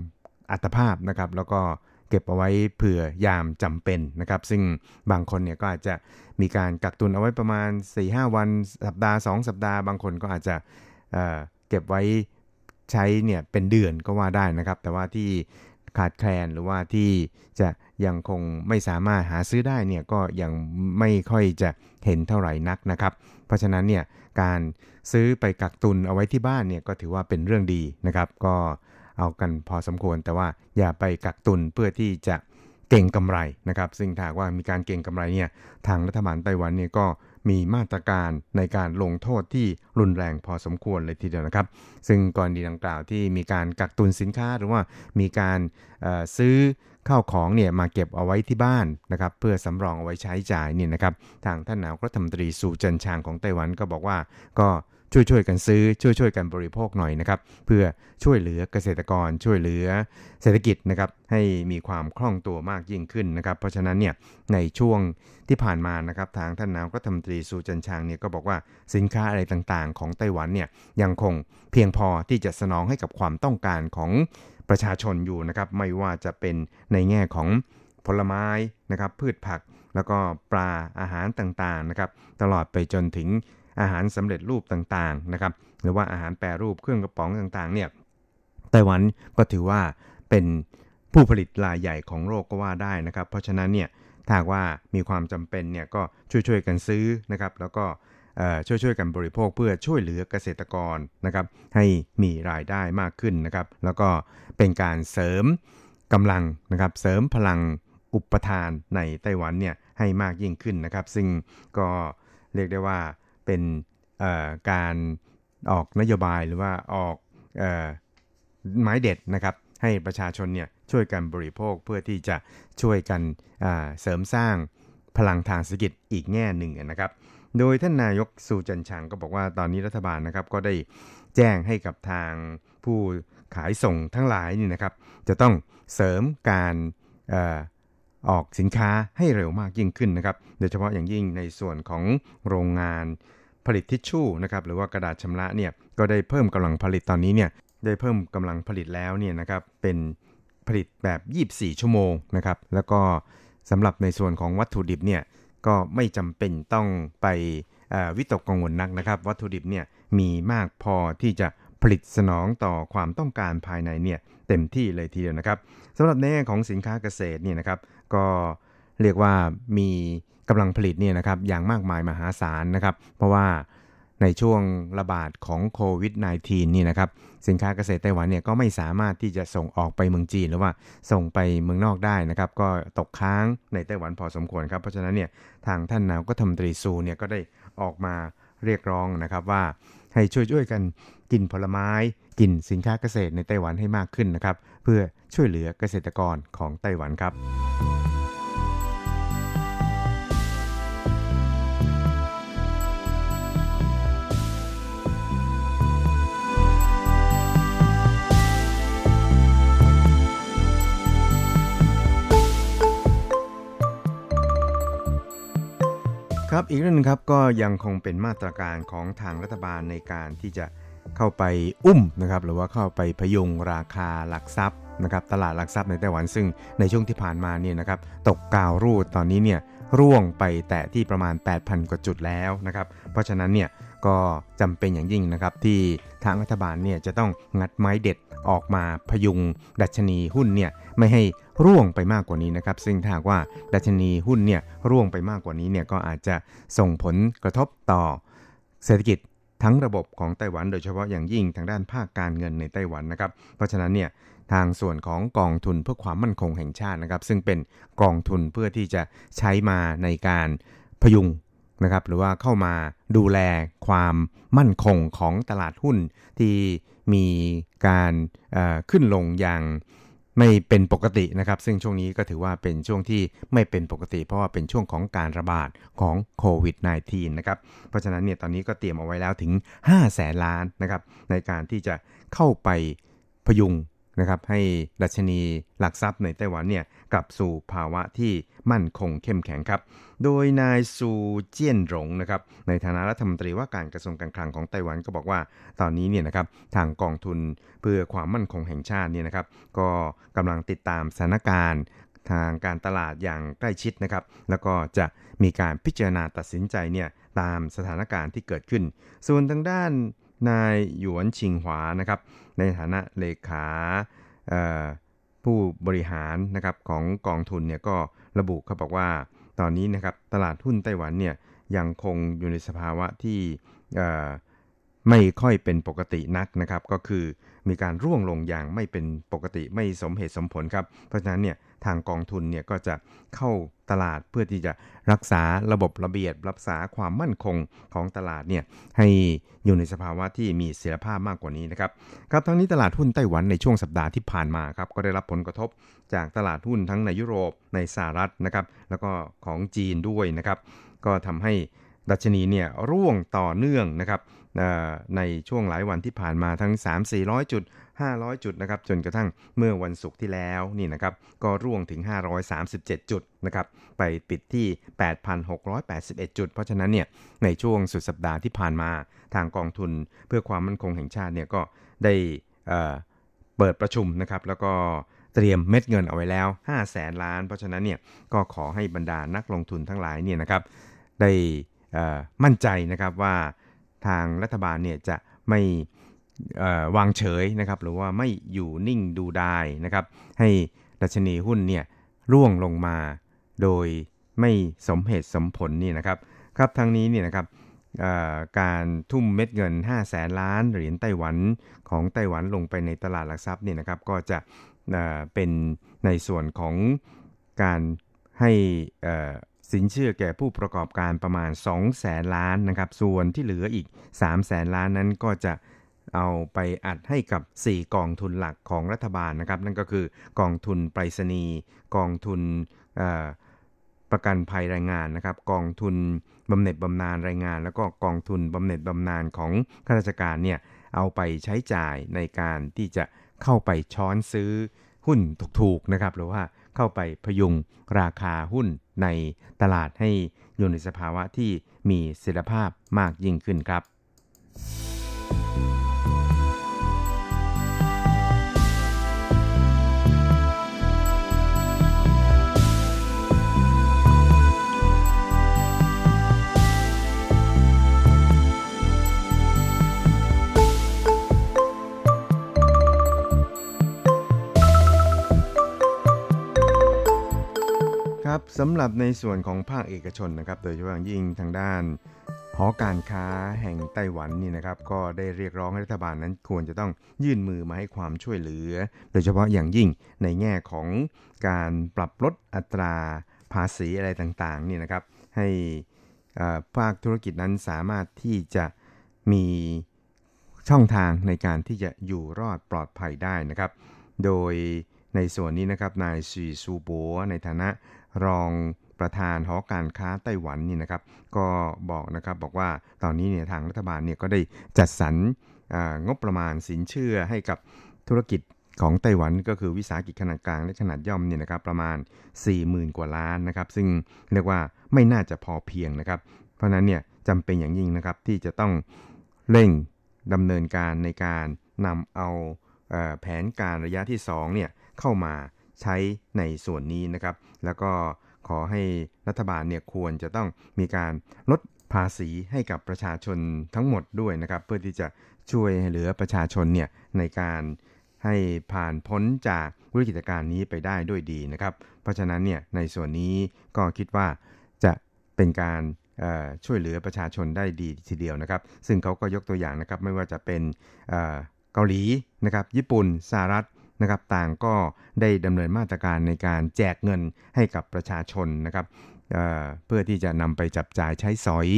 อัตภาพนะครับ แล้วก็เก็บเอาไว้เผื่อยามจำเป็นนะครับ ซึ่งบางคนเนี่ยก็อาจจะมีการกักตุนเอาไว้ประมาณ 4-5 วันสัปดาห์ 2 สัปดาห์ บางคนก็อาจจะเเก็บไว้ใช้เนี่ยเป็นเดือนก็ว่าได้นะครับ แต่ว่าที่ ขาดแคลนหรือว่าที่จะยังคงไม่สามารถหาซื้อได้เนี่ยก็ยังไม่ค่อยจะเห็นเท่าไหร่นักนะครับ เพราะฉะนั้นเนี่ยการซื้อไปกักตุนเอาไว้ที่บ้านเนี่ยก็ถือว่าเป็นเรื่องดีนะครับ ก็เอากันพอสมควรแต่ว่าอย่าไปกักตุนเพื่อที่จะเก่งกำไรนะครับ ซึ่งถ้าว่ามีการเก่งกำไรเนี่ยทางรัฐบาลไต้หวันเนี่ยก็ มีมาตรการในการลงโทษที่รุนแรงพอสมควรเลยทีเดียวนะครับ ซึ่งกรณีดังกล่าวที่มีการกักตุนสินค้าหรือว่ามีการซื้อข้าวของเนี่ยมาเก็บเอาไว้ที่บ้านนะครับเพื่อสำรองเอาไว้ใช้จ่ายเนี่ยนะครับทางท่านนายกรัฐมนตรีสูเจินชางของไต้หวันก็บอกว่าก็ ช่วยช่วยกันซื้อช่วยช่วยกันบริโภคหน่อยนะครับเพื่อช่วยเหลือเกษตรกรช่วยเหลือเศรษฐกิจนะครับให้มีความคล่องตัวมากยิ่งขึ้นนะครับ เพราะฉะนั้นเนี่ยในช่วงที่ผ่านมานะครับทางท่านนายกรัฐมนตรีสูจันชางเนี่ยก็บอกว่าสินค้าอะไรต่างๆ ของไต้หวันเนี่ยยังคงเพียงพอที่จะสนองให้กับความต้องการของประชาชนอยู่นะครับไม่ว่าจะเป็นในแง่ของผลไม้นะครับพืชผักแล้วก็ปลาอาหารต่างๆนะครับตลอดไปจนถึง อาหารสำเร็จรูปต่างๆนะครับหรือว่าอาหารแปรรูปเครื่องกระป๋องต่างๆเนี่ยไต้หวันก็ถือว่าเป็นผู้ผลิตรายใหญ่ของโลกก็ว่าได้นะครับ เพราะฉะนั้นเนี่ยถ้าว่ามีความจำเป็นเนี่ยก็ช่วยๆกันซื้อนะครับ แล้วก็ช่วยๆกันบริโภคเพื่อช่วยเหลือเกษตรกรนะครับ ให้มีรายได้มากขึ้นนะครับ แล้วก็เป็นการเสริมกำลังนะครับ เสริมพลังอุปทานในไต้หวันเนี่ยให้มากยิ่งขึ้นนะครับ ซึ่งก็เรียกได้ว่า เป็นการออกนโยบายหรือว่าออกไม้เด็ดนะครับ ให้ประชาชนเนี่ยช่วยกันบริโภคเพื่อที่จะช่วยกันเสริมสร้างพลังทางเศรษฐกิจอีกแง่หนึ่งนะครับ โดยท่านนายกสูจันชังก็บอกว่าตอนนี้รัฐบาลนะครับก็ได้แจ้งให้กับทางผู้ขายส่งทั้งหลายนี่นะครับ จะต้องเสริมการออกสินค้าให้เร็วมากยิ่งขึ้นนะครับ โดยเฉพาะอย่างยิ่งในส่วนของโรงงาน ผลิตทิชชู่นะครับหรือว่ากระดาษชำระเนี่ยก็ได้เพิ่มกำลังผลิตตอนนี้เนี่ยได้เพิ่มกำลังผลิตแล้วเนี่ยนะครับเป็นผลิตแบบ 24 ชั่วโมงนะครับแล้วก็สำหรับในส่วนของวัตถุดิบเนี่ยก็ไม่จำเป็นต้องไปวิตกกังวลนักนะครับ วัตถุดิบเนี่ยมีมากพอที่จะผลิตสนองต่อความต้องการภายในเนี่ยเต็มที่เลยทีเดียวนะครับสำหรับในแง่ของสินค้าเกษตรเนี่ยนะครับ ก็เรียกว่ามี กำลังผลิตเนี่ยนะครับอย่างมากมายมหาศาลนะครับ เพราะว่าในช่วงระบาดของโควิด -19 นี่นะครับสินค้าเกษตรไต้หวันเนี่ยก็ไม่สามารถที่จะส่งออกไปเมืองจีนหรือว่าส่งไปเมืองนอกได้นะครับ ก็ตกค้างในไต้หวันพอสมควรครับ เพราะฉะนั้นเนี่ยทางท่านนายกรัฐมตรีซูเนี่ยก็ได้ออกมาเรียกร้องนะครับว่าให้ช่วยๆกันกินผลไม้กินสินค้าเกษตรในไต้หวันให้มากขึ้นนะครับ เพื่อช่วยเหลือเกษตรกรของไต้หวันครับ ครับอีกเรื่องนึงครับก็ยังคงเป็นมาตรการของทางรัฐบาลในการที่จะเข้าไปอุ้มนะครับหรือว่าเข้าไปพยุงราคาหลักทรัพย์นะครับตลาดหลักทรัพย์ในไต้หวันซึ่งในช่วงที่ผ่านมาเนี่ยนะครับตกกาวรูดตอนนี้เนี่ยร่วงไปแตะที่ประมาณ 8,000 กว่าจุดแล้วนะครับเพราะฉะนั้นเนี่ยก็จำเป็นอย่างยิ่งนะครับที่ทางรัฐบาลเนี่ยจะต้องงัดไม้เด็ด ออกมาพยุงดัชนีหุ้นเนี่ยไม่ให้ร่วงไปมากกว่านี้นะครับ ซึ่งถ้าว่าดัชนีหุ้นเนี่ยร่วงไปมากกว่านี้เนี่ยก็อาจจะส่งผลกระทบต่อเศรษฐกิจทั้งระบบของไต้หวันโดยเฉพาะอย่างยิ่งทางด้านภาคการเงินในไต้หวันนะครับ เพราะฉะนั้นเนี่ยทางส่วนของกองทุนเพื่อความมั่นคงแห่งชาตินะครับ ซึ่งเป็นกองทุนเพื่อที่จะใช้มาในการพยุง นะครับหรือว่าเข้ามาดูแลความมั่นคงของตลาดหุ้นที่มีการขึ้นลงอย่างไม่เป็นปกตินะครับ ซึ่งช่วงนี้ก็ถือว่าเป็นช่วงที่ไม่เป็นปกติ เพราะว่าเป็นช่วงของการระบาดของโควิด -19 นะครับ เพราะฉะนั้นเนี่ยตอนนี้ก็เตรียมเอาไว้แล้วถึง 5 แสนล้านนะครับในการที่จะเข้าไปพยุง นะครับให้ดัชนีหลักทรัพย์ในไต้หวันเนี่ยกลับสู่ภาวะที่มั่นคงเข้มแข็งครับ โดยนายซูเจียนหลงนะครับในฐานะรัฐมนตรีว่าการกระทรวงการคลังของไต้หวันก็บอกว่าตอนนี้เนี่ยนะครับทางกองทุนเพื่อความมั่นคงแห่งชาติเนี่ยนะครับก็กำลังติดตามสถานการณ์ทางการตลาดอย่างใกล้ชิดนะครับ แล้วก็จะมีการพิจารณาตัดสินใจเนี่ยตามสถานการณ์ที่เกิดขึ้น ส่วนทางด้านนายหยวนชิงหวานะครับ ในฐานะเลขาผู้บริหารนะครับของกองทุนเนี่ยก็ระบุเขาบอกว่าตอนนี้นะครับตลาดหุ้นไต้หวันเนี่ยยังคงอยู่ในสภาวะที่ไม่ค่อยเป็นปกตินักนะครับ ก็คือมีการร่วงลงอย่างไม่เป็นปกติไม่สมเหตุสมผลครับ เพราะฉะนั้นเนี่ย ทางกองทุนเนี่ยก็จะเข้าตลาดเพื่อที่จะรักษาระบบระเบียบรักษาความมั่นคงของตลาดเนี่ยให้อยู่ในสภาวะที่มีเสถียรภาพมากกว่านี้นะครับครับทั้งนี้ตลาดหุ้นไต้หวันในช่วงสัปดาห์ที่ผ่านมาครับก็ได้รับผลกระทบจากตลาดหุ้นทั้งในยุโรปในสหรัฐนะครับแล้วก็ของจีนด้วยนะครับก็ทำให้ดัชนีเนี่ยร่วงต่อเนื่องนะครับในช่วงหลายวันที่ผ่านมาทั้ง 3-400 จุด 500 จุดนะครับจนกระทั่งเมื่อวันศุกร์ที่แล้วนี่นะครับก็ร่วงถึง 537 จุดนะครับไปปิดที่ 8,681 จุด เพราะฉะนั้นเนี่ยในช่วงสุดสัปดาห์ที่ผ่านมาทางกองทุนเพื่อความมั่นคงแห่งชาติเนี่ยก็ได้เปิดประชุมนะครับแล้วก็เตรียมเม็ดเงินเอาไว้แล้ว5แสนล้าน เพราะฉะนั้นเนี่ยก็ขอให้บรรดานักลงทุนทั้งหลายเนี่ยนะครับได้มั่นใจนะครับว่าทางรัฐบาลเนี่ยจะไม่ วางเฉยนะครับหรือว่าไม่อยู่นิ่งดูได้นะครับ ให้ดัชนีหุ้นเนี่ยร่วงลงมาโดยไม่สมเหตุสมผลนี่นะครับครับทั้งนี้เนี่ยนะครับการทุ่มเม็ดเงิน5แสนล้านเหรียญไต้หวันของไต้หวันลงไปในตลาดหลักทรัพย์เนี่ยนะครับก็จะเป็นในส่วนของการให้สินเชื่อแก่ผู้ประกอบการประมาณ2แสนล้านนะครับ ส่วนที่เหลืออีก3แสนล้านนั้นก็จะ เอาไปอัดให้กับ 4 กองทุนหลักของรัฐบาลนะครับ นั่นก็คือกองทุนไปรษณีย์กองทุนประกันภัยแรงงานนะครับ กองทุนบำเหน็จบำนาญแรงงาน แล้วก็กองทุนบำเหน็จบำนาญของข้าราชการเนี่ยเอาไปใช้จ่ายในการที่จะเข้าไปช้อนซื้อหุ้นถูกๆนะครับ หรือว่าเข้าไปพยุงราคาหุ้นในตลาดให้อยู่ในสภาวะที่มีเสถียรภาพมากยิ่งขึ้นครับ สำหรับในส่วนของภาคเอกชนนะครับโดยเฉพาะยิ่งทางด้านหอการค้าแห่งไต้หวันนี่นะครับ ก็ได้เรียกร้องให้รัฐบาลนั้นควรจะต้องยื่นมือมาให้ความช่วยเหลือ โดยเฉพาะอย่างยิ่งในแง่ของการปรับลดอัตราภาษีอะไรต่างๆนี่นะครับ ให้ภาคธุรกิจนั้นสามารถที่จะมีช่องทางในการที่จะอยู่รอดปลอดภัยได้นะครับ โดยในส่วนนี้นะครับนายซีซูโบในฐานะ รองประธานหอการค้าไต้หวันนี่นะครับ ก็บอกนะครับบอกว่าตอนนี้เนี่ยทางรัฐบาลเนี่ยก็ได้จัดสรรงบประมาณสินเชื่อให้กับธุรกิจของไต้หวันก็คือวิสาหกิจขนาดกลางและขนาดย่อมเนี่ยนะครับประมาณ 40,000 กว่าล้านนะครับ ซึ่งเรียกว่าไม่น่าจะพอเพียงนะครับ เพราะนั้นเนี่ยจำเป็นอย่างยิ่งนะครับที่จะต้องเร่งดำเนินการในการนำเอาแผนการระยะที่2เนี่ยเข้ามา ใช้ในส่วนนี้นะครับ แล้วก็ขอให้รัฐบาลเนี่ยควรจะต้องมีการลดภาษีให้กับประชาชนทั้งหมดด้วยนะครับ เพื่อที่จะช่วยเหลือประชาชนเนี่ยในการให้ผ่านพ้นจากวิกฤตการณ์นี้ไปได้ด้วยดีนะครับ เพราะฉะนั้นเนี่ยในส่วนนี้ก็คิดว่าจะเป็นการช่วยเหลือประชาชนได้ดีทีเดียวนะครับ ซึ่งเขาก็ยกตัวอย่างนะครับไม่ว่าจะเป็นเกาหลีนะครับญี่ปุ่นสหรัฐ นะครับต่างก็ได้ดำเนินมาตรการในการแจกเงินให้กับประชาชนนะครับเเพื่อที่จะนำไปจับจ่ายใช้สอย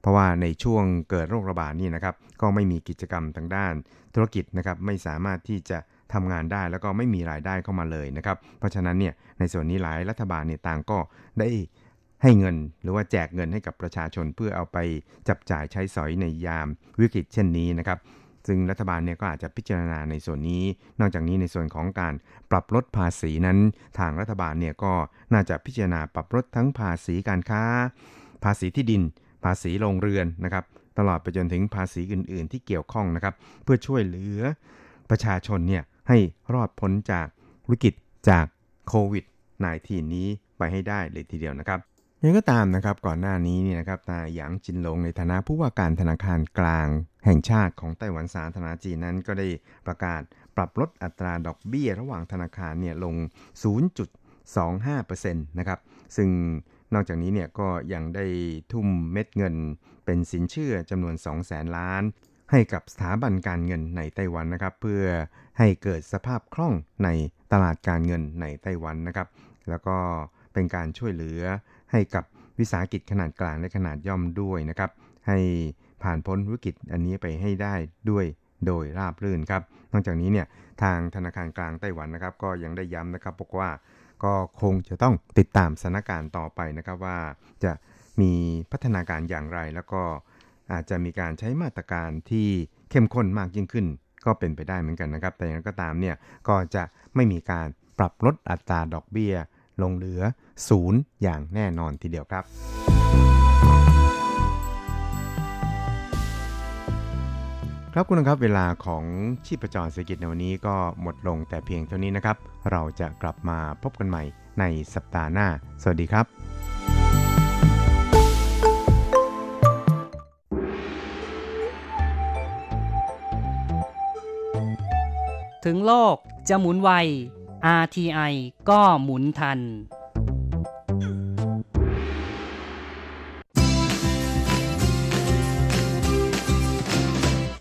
เพราะว่าในช่วงเกิดโรคระบาดนี่นะครับก็ไม่มีกิจกรรมทางด้านธุรกิจนะครับไม่สามารถที่จะทำงานได้แล้วก็ไม่มีรายได้เข้ามาเลยนะครับเพราะฉะนั้นเนี่ยในส่วนนี้หลายรัฐบาลเนี่ยต่างก็ได้ให้เงินหรือว่าแจกเงินให้กับประชาชนเพื่อเอาไปจับจ่ายใช้สอยในยามวิกฤตเช่นนี้นะครับ ซึ่งรัฐบาลเนี่ยก็อาจจะพิจารณาในส่วนนี้ นอกจากนี้ในส่วนของการปรับลดภาษีนั้น ทางรัฐบาลเนี่ยก็น่าจะพิจารณาปรับลดทั้งภาษีการค้า ภาษีที่ดิน ภาษีโรงเรือนนะครับ ตลอดไปจนถึงภาษีอื่น ๆ ที่เกี่ยวข้องนะครับ เพื่อช่วยเหลือประชาชนเนี่ยให้รอดพ้นจากวิกฤตจากโควิด -19 นี้ไปให้ได้เลยทีเดียวนะครับ ยังก็ตามนะครับก่อนหน้านี้นี่นะครับนายหยางจินหลงในฐานะผู้ว่าการธนาคารกลางแห่งชาติของไต้หวันสาธารณจีนนั้นก็ได้ประกาศปรับลดอัตราดอกเบี้ยระหว่างธนาคารเนี่ยลง 0.25%นะครับซึ่งนอกจากนี้เนี่ยก็ยังได้ทุ่มเม็ดเงินเป็นสินเชื่อจำนวน 2 0 0แสนล้าน ให้กับสถาบันการเงินในไต้หวันนะครับ เพื่อให้เกิดสภาพคล่องในตลาดการเงินในไต้หวันนะครับ แล้วก็เป็นการช่วยเหลือ ให้กับวิสาหกิจขนาดกลางและขนาดย่อมด้วยนะครับ ให้ผ่านพ้นวิกฤตอันนี้ไปให้ได้ด้วยโดยราบรื่นครับ นอกจากนี้เนี่ยทางธนาคารกลางไต้หวันนะครับ ก็ยังได้ย้ำนะครับบอกว่าก็คงจะต้องติดตามสถานการณ์ต่อไปนะครับว่าจะมีพัฒนาการอย่างไร แล้วก็อาจจะมีการใช้มาตรการที่เข้มข้นมากยิ่งขึ้น ก็เป็นไปได้เหมือนกันนะครับ แต่อย่างไรก็ตามเนี่ยก็จะไม่มีการปรับลดอัตราดอกเบี้ย ลงเหลือ ศูนย์อย่างแน่นอนทีเดียวครับ ครับคุณครับเวลาของชีพจรเศรษฐกิจในวันนี้ก็หมดลงแต่เพียงเท่านี้นะครับ เราจะกลับมาพบกันใหม่ในสัปดาห์หน้า สวัสดีครับถึงโลกจะหมุนไว RTI ก็หมุนทัน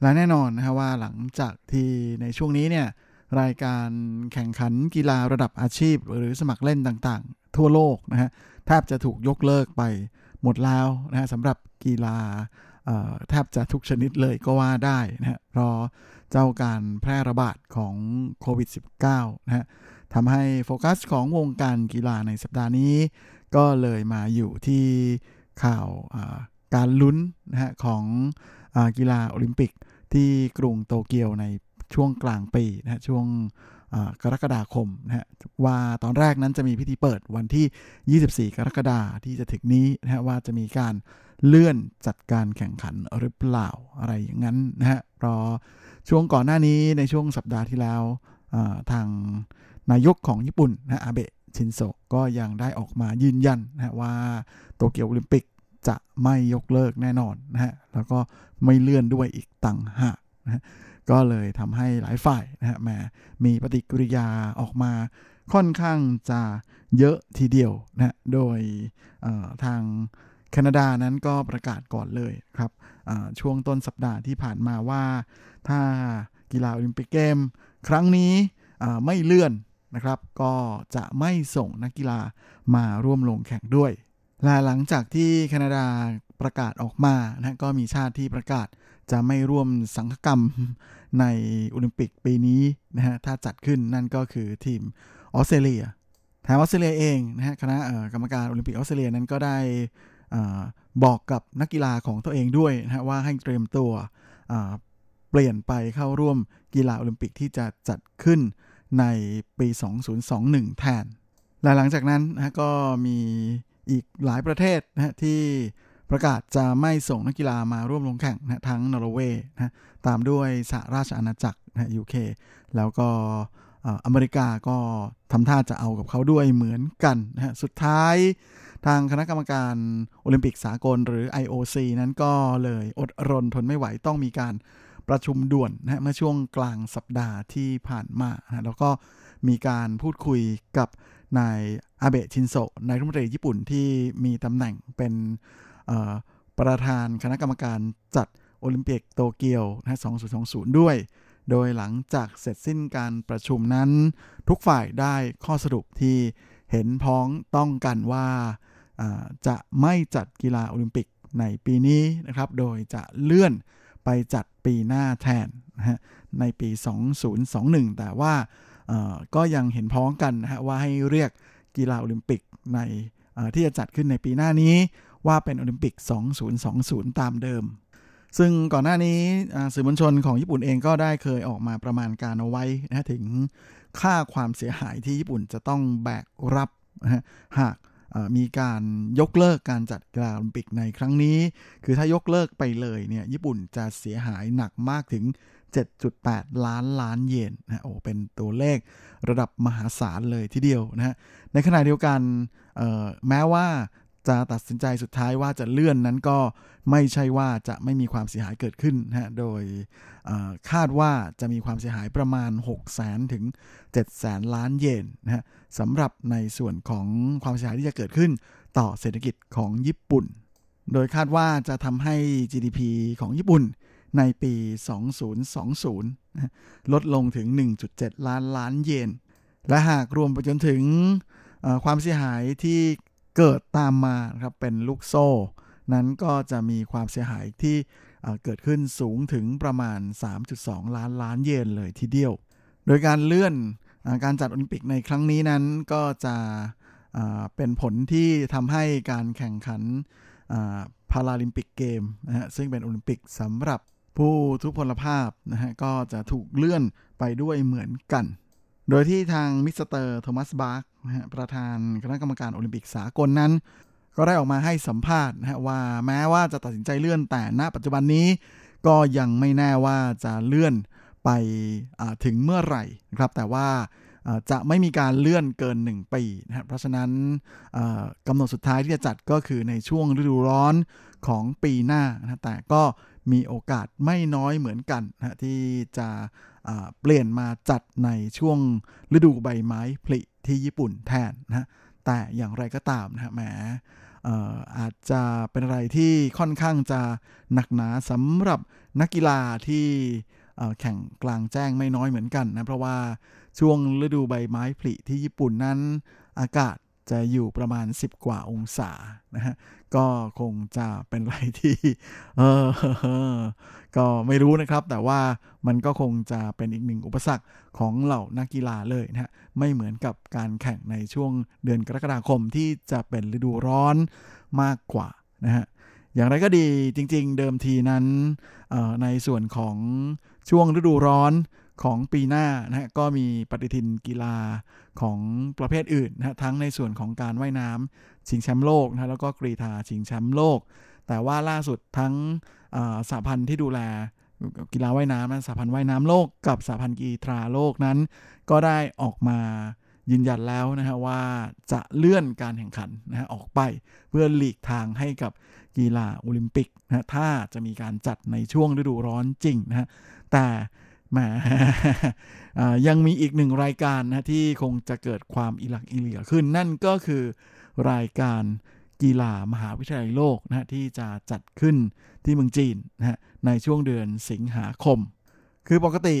และแน่นอนนะฮะว่าหลังจากที่ในช่วงนี้เนี่ยรายการแข่งขันกีฬาระดับอาชีพ หรือสมัครเล่นต่างๆ ทั่วโลกนะฮะแทบจะถูกยกเลิกไปหมดแล้วนะฮะสำหรับกีฬาแทบจะทุกชนิดเลยก็ว่าได้นะฮะรอเจ้าการแพร่ระบาดของโควิด -19 นะฮะทำให้โฟกัสของวงการกีฬาในสัปดาห์นี้ ก็เลยมาอยู่ที่ข่าวการลุ้นนะฮะของอกีฬาโอลิมปิก ที่กรุงโตเกียวในช่วงกลางปีนะฮะช่วงกรกฎาคมนะฮะว่าตอนแรกนั้นจะมีพิธีเปิดวันที่ 24 กรกฎาที่จะถึงนี้นะฮะว่าจะมีการเลื่อนจัดการแข่งขันหรือเปล่าอะไรอย่างนั้นนะฮะรอช่วงก่อนหน้านี้ในช่วงสัปดาห์ที่แล้วทางนายกของญี่ปุ่นนะอาเบะชินโซก็ยังได้ออกมายืนยันนะว่าโตเกียวโอลิมปิก จะไม่ยกเลิกแน่นอนนะฮะแล้วก็ไม่เลื่อนด้วยอีกต่างหากนะฮะก็เลยทำให้หลายฝ่ายนะฮะแมมีปฏิกิริยาออกมาค่อนข้างจะเยอะทีเดียวนะโดยทางแคนาดานั้นก็ประกาศก่อนเลยครับช่วงต้นสัปดาห์ที่ผ่านมาว่า ถ้ากีฬาโอลิมปิกเกม ครั้งนี้ไม่เลื่อนนะครับ ก็จะไม่ส่งนักกีฬามาร่วมลงแข่งด้วย และหลังจากที่แคนาดาประกาศออกมานะก็มีชาติที่ประกาศจะไม่ร่วมสังฆกรรมในโอลิมปิกปีนี้นะฮะถ้าจัดขึ้นนั่นก็คือทีมออสเตรเลียทางออสเตรเลียเองนะฮะคณะกรรมการโอลิมปิกออสเตรเลียนั้นก็ได้บอกกับนักกีฬาของตัวเองด้วยนะฮะว่าให้เตรียมตัวเปลี่ยนไปเข้าร่วมกีฬาโอลิมปิกที่จะจัดขึ้นในปี 2021 แทนและหลังจากนั้นนะก็มี อีกหลายประเทศนะที่ประกาศจะไม่ส่งนักกีฬามาร่วมลงแข่งนะทั้งนอร์เวย์นะตามด้วยสหราชอาณาจักรนะยูเคแล้วก็อเมริกาก็ทำท่าจะเอากับเขาด้วยเหมือนกันนะสุดท้ายทางคณะกรรมการโอลิมปิกสากลหรือ IOC นั้นก็เลยอดรนทนไม่ไหวต้องมีการประชุมด่วนนะเมื่อช่วงกลางสัปดาห์ที่ผ่านมานะแล้วก็มีการพูดคุยกับ นายอาเบะชินโซนายรัฐมนตรีญี่ปุ่นที่มีตำแหน่งเป็นประธานคณะกรรมการจัดโอลิมปิกโตเกียวนะ2020 ด้วย โดยหลังจากเสร็จสิ้นการประชุมนั้น ทุกฝ่ายได้ข้อสรุปที่เห็นพ้องต้องกันว่าจะไม่จัดกีฬาโอลิมปิกในปีนี้นะครับ โดยจะเลื่อนไปจัดปีหน้าแทนนะฮะในปี 2021 แต่ว่า ก็ยังเห็นพ้องกันนะฮะว่าให้เรียกกีฬาโอลิมปิกในที่จะจัดขึ้นในปีหน้านี้ ว่าเป็นโอลิมปิก 2020 ตามเดิม ซึ่งก่อนหน้านี้สื่อมวลชนของญี่ปุ่นเองก็ได้เคยออกมาประมาณการเอาไว้นะถึงค่าความเสียหายที่ญี่ปุ่นจะต้องแบกรับหากมีการยกเลิกการจัดกีฬาโอลิมปิกในครั้งนี้ คือถ้ายกเลิกไปเลยเนี่ยญี่ปุ่นจะเสียหายหนักมากถึง 7.8 ล้านล้านเยนนะโอ้เป็นตัวเลขระดับมหาศาลเลยทีเดียวนะฮะในขณะเดียวกันแม้ว่าจะตัดสินใจสุดท้ายว่าจะเลื่อนนั้นก็ไม่ใช่ว่าจะไม่มีความเสียหายเกิดขึ้นนะฮะโดยคาดว่าจะมีความเสียหายประมาณ 6 0 0 0 0ถึง7 0 0 0 0ล้านเยนนะฮะสำหรับในส่วนของความเสียหายที่จะเกิดขึ้นต่อเศรษฐกิจของญี่ปุ่น โดยคาดว่าจะทำให้ GDP ของญี่ปุ่น ในปี 2020 ลดลงถึง 1.7 ล้านล้านเยน และหากรวมไปจนถึงความเสียหายที่เกิดตามมาครับเป็นลูกโซ่ นั้นก็จะมีความเสียหายที่เกิดขึ้นสูงถึงประมาณ 3.2 ล้านล้านเยนเลยทีเดียว โดยการเลื่อนการจัดโอลิมปิกในครั้งนี้นั้นก็จะเป็นผลที่ทำให้การแข่งขันพาราลิมปิกเกมนะฮะซึ่งเป็นโอลิมปิกสำหรับ ผู้ทุพพลภาพนะฮะก็จะถูกเลื่อนไปด้วยเหมือนกัน โดยที่ทางมิสเตอร์โทมัสบาร์กนะฮะประธานคณะกรรมการโอลิมปิกสากลนั้น ก็ได้ออกมาให้สัมภาษณ์นะฮะว่าแม้ว่าจะตัดสินใจเลื่อนแต่ณปัจจุบันนี้ ก็ยังไม่แน่ว่าจะเลื่อนไปถึงเมื่อไหร่นะครับแต่ว่าจะไม่มีการเลื่อนเกิน 1 ปีนะครับเพราะฉะนั้นกำหนดสุดท้ายที่จะจัดก็คือในช่วงฤดูร้อนของปีหน้านะแต่ก็ มีโอกาสไม่น้อยเหมือนกันนะที่จะเปลี่ยนมาจัดในช่วงฤดูใบไม้ผลิที่ญี่ปุ่นแทนนะแต่อย่างไรก็ตามนะแหมอาจจะเป็นอะไรที่ค่อนข้างจะหนักหนาสำหรับนักกีฬาที่แข่งกลางแจ้งไม่น้อยเหมือนกันนะ เพราะว่าช่วงฤดูใบไม้ผลิที่ญี่ปุ่นนั้น อากาศจะอยู่ประมาณ 10 กว่าองศานะฮะ ก็คงจะเป็นอะไรที่ เออ ก็ไม่รู้นะครับ แต่ว่ามันก็คงจะเป็นอีกหนึ่งอุปสรรคของเหล่านักกีฬาเลยนะฮะ ไม่เหมือนกับการแข่งในช่วงเดือนกรกฎาคมที่จะเป็นฤดูร้อนมากกว่านะฮะ อย่างไรก็ดีจริง ๆ เดิมทีนั้นในส่วนของช่วงฤดูร้อน ของปีหน้านะฮะก็มีปฏิทินกีฬาของประเภทอื่นนะทั้งในส่วนของการว่ายน้ำชิงแชมป์โลกนะแล้วก็กรีธาชิงแชมป์โลก แต่ว่าล่าสุดทั้งสหพันธ์ที่ดูแลกีฬาว่ายน้ำนะสหพันธ์ว่ายน้ำโลกกับสหพันธ์กีฬาโลกนั้น ก็ได้ออกมายืนยันแล้วนะฮะว่าจะเลื่อนการแข่งขันนะฮะออกไปเพื่อหลีกทางให้กับกีฬาโอลิมปิกนะถ้าจะมีการจัดในช่วงฤดูร้อนจริงนะฮะแต่ แหมยังมีอีกหนึ่งรายการนะที่คงจะเกิดความอิหลักอิเหลียขึ้น นั่นก็คือรายการกีฬามหาวิทยาลัยโลกนะที่จะจัดขึ้นที่เมืองจีนนะในช่วงเดือนสิงหาคม คือปกติ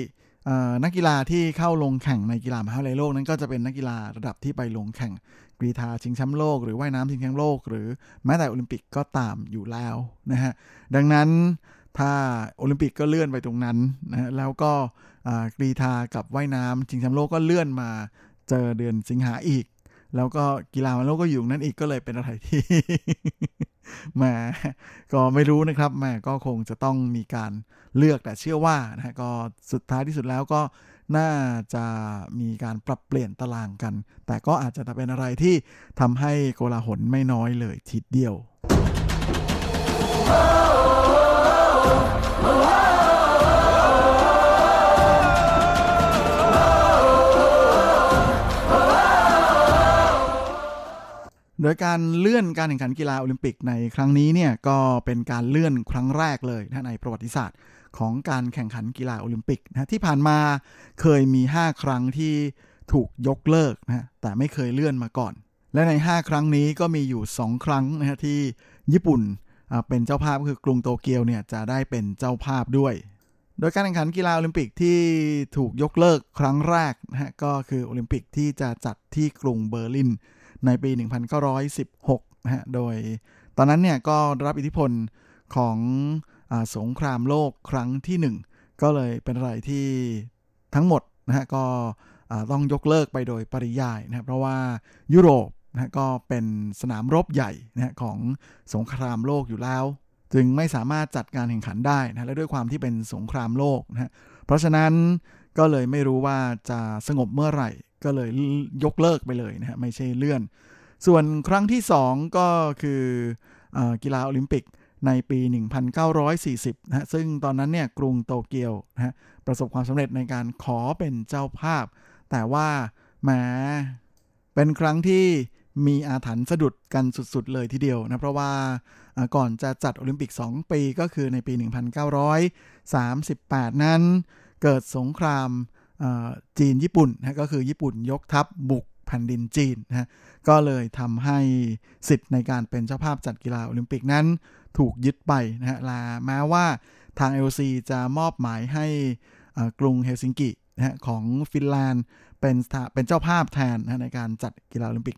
นักกีฬาที่เข้าลงแข่งในกีฬามหาวิทยาลัยโลกนั้นก็จะเป็นนักกีฬาระดับที่ไปลงแข่งกรีธาชิงแชมป์โลกหรือว่ายน้ำชิงแชมป์โลก หรือแม้แต่โอลิมปิกก็ตามอยู่แล้วนะฮะดังนั้น ถ้าโอลิมปิกก็เลื่อนไปตรงนั้นนะแล้วก็กรีธากับว่ายน้ำชิงแชมป์โลกก็เลื่อนมาเจอเดือนสิงหาอีก แล้วก็กีฬาโลกก็อยู่นั้นอีกก็เลยเป็นอะไรที่แหมก็ไม่รู้นะครับแหมก็คงจะต้องมีการเลือกแต่เชื่อว่านะก็สุดท้ายที่สุดแล้วก็น่าจะมีการปรับเปลี่ยนตารางกัน แต่ก็อาจจะเป็นอะไรที่ทำให้โกลาหลไม่น้อยเลยทีเดียว โดยการเลื่อนการแข่งขันกีฬาโอลิมปิกในครั้งนี้เนี่ยก็เป็นการเลื่อนครั้งแรกเลยนะในประวัติศาสตร์ของการแข่งขันกีฬาโอลิมปิกนะที่ผ่านมาเคยมี 5 ครั้งที่ถูกยกเลิกนะแต่ไม่เคยเลื่อนมาก่อน และใน 5 ครั้งนี้ก็มีอยู่ 2 ครั้งนะฮะที่ญี่ปุ่น เป็นเจ้าภาพคือกรุงโตเกียวเนี่ยจะได้เป็นเจ้าภาพด้วย โดยการแข่งขันกีฬาโอลิมปิกที่ถูกยกเลิกครั้งแรกนะฮะก็คือโอลิมปิกที่จะจัดที่กรุงเบอร์ลินในปี 1916นะฮะโดยตอนนั้นเนี่ยก็รับอิทธิพลของอสงครามโลกครั้งที่ 1 ก็เลยเป็นอะไรที่ทั้งหมดนะฮะก็ต้องยกเลิกไปโดยปริยายนะเพราะว่ายุโรป นะก็เป็นสนามรบใหญ่นะของสงครามโลกอยู่แล้ว จึงไม่สามารถจัดการแข่งขันได้นะและด้วยความที่เป็นสงครามโลกนะเพราะฉะนั้นก็เลยไม่รู้ว่าจะสงบเมื่อไหร่ ก็เลยยกเลิกไปเลยนะฮะไม่ใช่เลื่อน ส่วนครั้งที่ 2 ก็คืออกีฬาโอลิมปิกในปี 1940นะซึ่งตอนนั้นเนี่ยกรุงโตเกียวนะประสบความสำเร็จในการขอเป็นเจ้าภาพ แต่ว่าแม้เป็นครั้งที่ มีอาถรรพ์สะดุดกันสุดๆเลยทีเดียวนะ เพราะว่าก่อนจะจัดโอลิมปิก 2 ปีก็คือในปี 1938 นั้น เกิดสงครามจีนญี่ปุ่นนะก็คือญี่ปุ่นยกทัพบุกแผ่นดินจีนนะก็เลยทำให้สิทธิ์ในการเป็นเจ้าภาพจัดกีฬาโอลิมปิกนั้นถูกยึดไปนะฮะลาแม้ว่าทาง LC จะมอบหมายให้กรุงเฮลซิงกินะของฟินแลนด์ เป็นเป็นเจ้าภาพแทนนะในการจัดกีฬาโอลิมปิก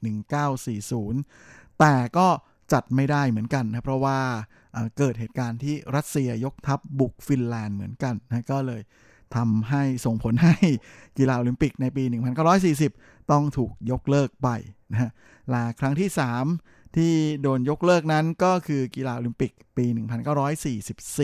1940 แต่ก็จัดไม่ได้เหมือนกันนะเพราะว่าเกิดเหตุการณ์ที่รัสเซียยกทัพบุกฟินแลนด์เหมือนกันนะก็เลยทำให้ส่งผลให้กีฬาโอลิมปิกในปี 1940 ต้องถูกยกเลิกไปนะฮะลาครั้งที่ 3 ที่โดนยกเลิกนั้นก็คือกีฬาโอลิมปิกปี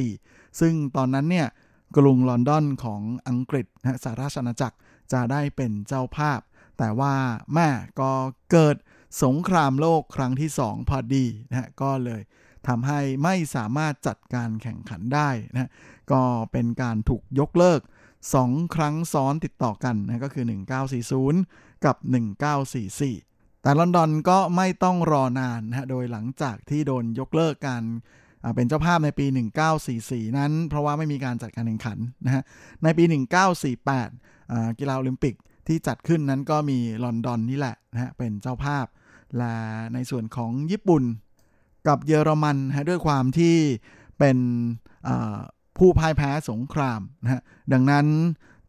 1944 ซึ่งตอนนั้นเนี่ยกรุงลอนดอนของอังกฤษนะสหราชอาณาจักร จะได้เป็นเจ้าภาพ แต่ว่าแม่ก็เกิดสงครามโลกครั้งที่2พอดีนะก็เลยทำให้ไม่สามารถจัดการแข่งขันได้นะก็เป็นการถูกยกเลิก 2 ครั้งซ้อนติดต่อกันนะก็คือ 1940 กับ 1944 แต่ลอนดอนก็ไม่ต้องรอนานนะโดยหลังจากที่โดนยกเลิกการเป็นเจ้าภาพในปี 1944 นั้น เพราะว่าไม่มีการจัดการแข่งขันนะฮะในปี 1948 กีฬาโอลิมปิกที่จัดขึ้นนั้นก็มีลอนดอนนี่แหละนะฮะเป็นเจ้าภาพ และในส่วนของญี่ปุ่น กับเยอรมันฮะด้วยความที่เป็นผู้พ่ายแพ้สงครามนะฮะดังนั้น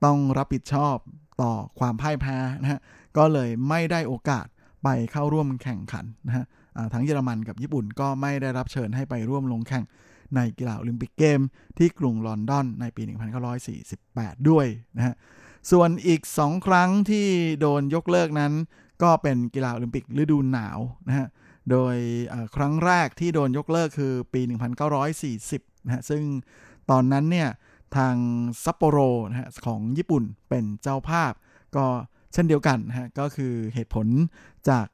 ต้องรับผิดชอบต่อความพ่ายแพ้นะฮะก็เลยไม่ได้โอกาสไปเข้าร่วมแข่งขันนะฮะทั้งเยอรมันกับญี่ปุ่นก็ไม่ได้รับเชิญให้ไปร่วมลงแข่งในกีฬาโอลิมปิกเกม ที่กรุงลอนดอนในปี 1948 ด้วยนะฮะ ส่วนอีก 2 ครั้งที่โดนยกเลิกนั้น ก็เป็นกีฬาโอลิมปิกฤดูหนาวนะฮะ โดยครั้งแรกที่โดนยกเลิกคือปี 1940นะฮะ ซึ่งตอนนั้นเนี่ยทางซัปโปโรนะฮะของญี่ปุ่นเป็นเจ้าภาพ ก็เช่นเดียวกันนะฮะ ก็คือเหตุผลจาก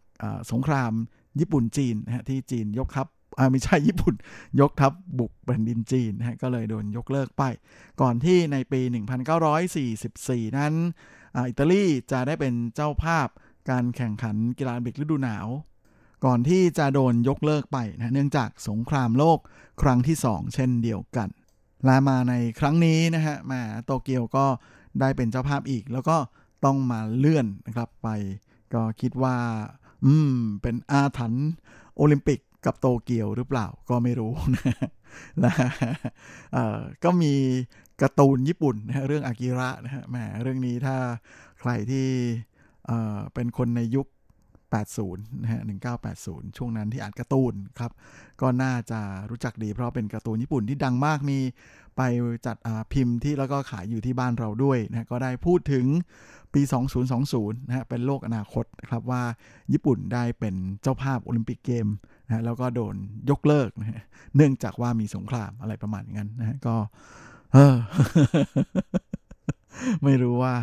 สงครามญี่ปุ่นจีนนะฮะที่จีนยกทัพ ไม่ใช่ญี่ปุ่น ยกทัพบุกแผ่นดินจีนนะฮะก็เลยโดนยกเลิกไป ก่อนที่ในปี 1944 นั้นอิตาลีจะได้เป็นเจ้าภาพการแข่งขันกีฬาบิกฤดูหนาว ก่อนที่จะโดนยกเลิกไปนะเนื่องจากสงครามโลกครั้งที่ 2 เช่นเดียวกันและมาในครั้งนี้นะฮะมาโตเกียวก็ได้เป็นเจ้าภาพอีก แล้วก็ต้องมาเลื่อนนะครับไป ก็คิดว่า อืม เป็นอาถรรพ์โอลิมปิก กับโตเกียวหรือเปล่าก็ไม่รู้นะนะก็มีการ์ตูนญี่ปุ่นนะเรื่องอากิระนะฮะแหมเรื่องนี้ถ้าใครที่เป็นคนในยุค 80นะฮะ1980 ช่วงนั้นที่อ่านการ์ตูนครับ ก็น่าจะรู้จักดีเพราะเป็นการ์ตูนญี่ปุ่นที่ดังมากมีไปจัดพิมพ์ที่แล้วก็ขายอยู่ที่บ้านเราด้วยนะก็ได้พูดถึงปี 2020นะฮะเป็นโลกอนาคตนะครับว่าญี่ปุ่นได้เป็นเจ้าภาพโอลิมปิกเกม นะแล้วก็โดนยกเลิกนะเนื่องจากว่ามีสงครามอะไรประมาณนั้นนะฮะก็เออไม่รู้ว่า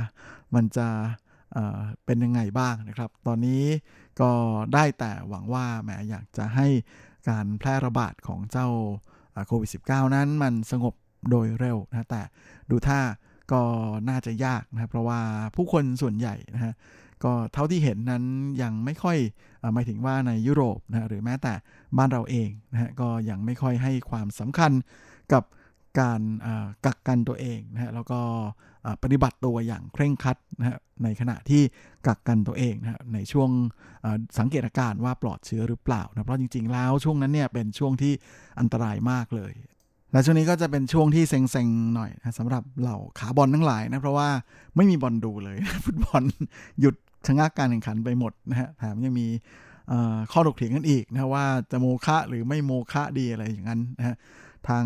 มันจะเป็นยังไงบ้างนะครับ ตอนนี้ก็ได้แต่หวังว่าแหมอยากจะให้การแพร่ระบาดของเจ้าโควิด -19 นั้นมันสงบโดยเร็วนะแต่ดูท่าก็น่าจะยากนะเพราะว่าผู้คนส่วนใหญ่นะฮะ ก็เท่าที่เห็นนั้นยังไม่ค่อยหมายถึงว่าในยุโรปนะหรือแม้แต่บ้านเราเองนะฮะก็ยังไม่ค่อยให้ความสำคัญกับการกักกันตัวเองนะฮะแล้วก็ปฏิบัติตัวอย่างเคร่งครัดนะฮะในขณะที่กักกันตัวเองนะฮะในช่วงสังเกตอาการว่าปลอดเชื้อหรือเปล่านะเพราะจริงๆแล้วช่วงนั้นเนี่ยเป็นช่วงที่อันตรายมากเลย และช่วงนี้ก็จะเป็นช่วงที่เซ็งๆหน่อยนะสำหรับเหล่าขาบอลทั้งหลายนะเพราะว่าไม่มีบอลดูเลยฟุตบอลหยุด ชะงักการแข่งขันไปหมดนะฮะแถมยังมีข้อถกเถียงกันอีกนะว่าจะโมฆะหรือไม่โมฆะดีอะไรอย่างนั้นนะฮะทาง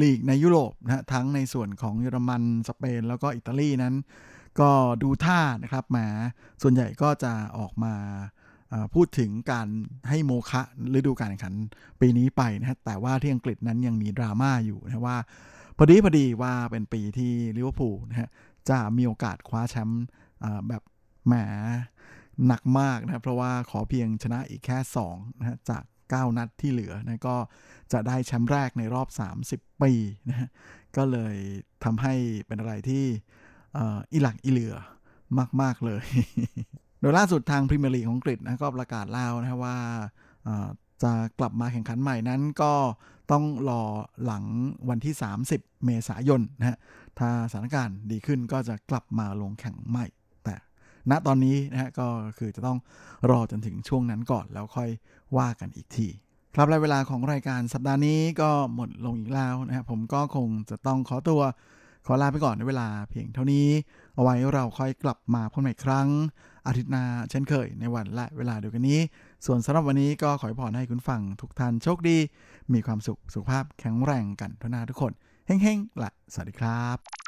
ลีกในยุโรปนะฮะทั้งในส่วนของเยอรมันสเปน แล้วก็อิตาลีนั้น ก็ดูท่านะครับแหมส่วนใหญ่ก็จะออกมาพูดถึงการให้โมคะฤดูการแข่งขันปีนี้ไปนะฮะแต่ว่าที่อังกฤษนั้นยังมีดราม่าอยู่นะว่าพอดีพอดีว่าเป็นปีที่ลิเวอร์พูลนะฮะจะมีโอกาสคว้าแชมป์แบบ แหมหนักมากนะเพราะว่าขอเพียงชนะอีกแค่2นะจาก 9 นัดที่เหลือนะก็จะได้แชมป์แรกในรอบ 30 ปีนะก็เลยทำให้เป็นอะไรที่อีหลักอีเหลือมาก ๆ เลย โดยล่าสุดทางพรีเมียร์ลีกของอังกฤษนะก็ประกาศแล้วนะว่าจะกลับมาแข่งขันใหม่นั้นก็ต้องรอหลังวันที่ 30 เมษายนนะฮะถ้าสถานการณ์ดีขึ้นก็จะกลับมาลงแข่งใหม่ ณตอนนี้นะฮะก็คือจะต้องรอจนถึงช่วงนั้นก่อนแล้วค่อยว่ากันอีกทีครับและเวลาของรายการสัปดาห์นี้ก็หมดลงอีกแล้วนะครับผมก็คงจะต้องขอตัวขอลาไปก่อนในเวลาเพียงเท่านี้ เอาไว้เราค่อยกลับมาพบกันใหม่ครั้ง อาทิตย์หน้าเช่นเคยในวันและเวลาเดียวกันนี้ ส่วนสำหรับวันนี้ก็ขอพรให้คุณฟังทุกท่านโชคดี มีความสุขสุขภาพแข็งแรงกันทุกนาทุกคนเฮ้งๆละสวัสดีครับ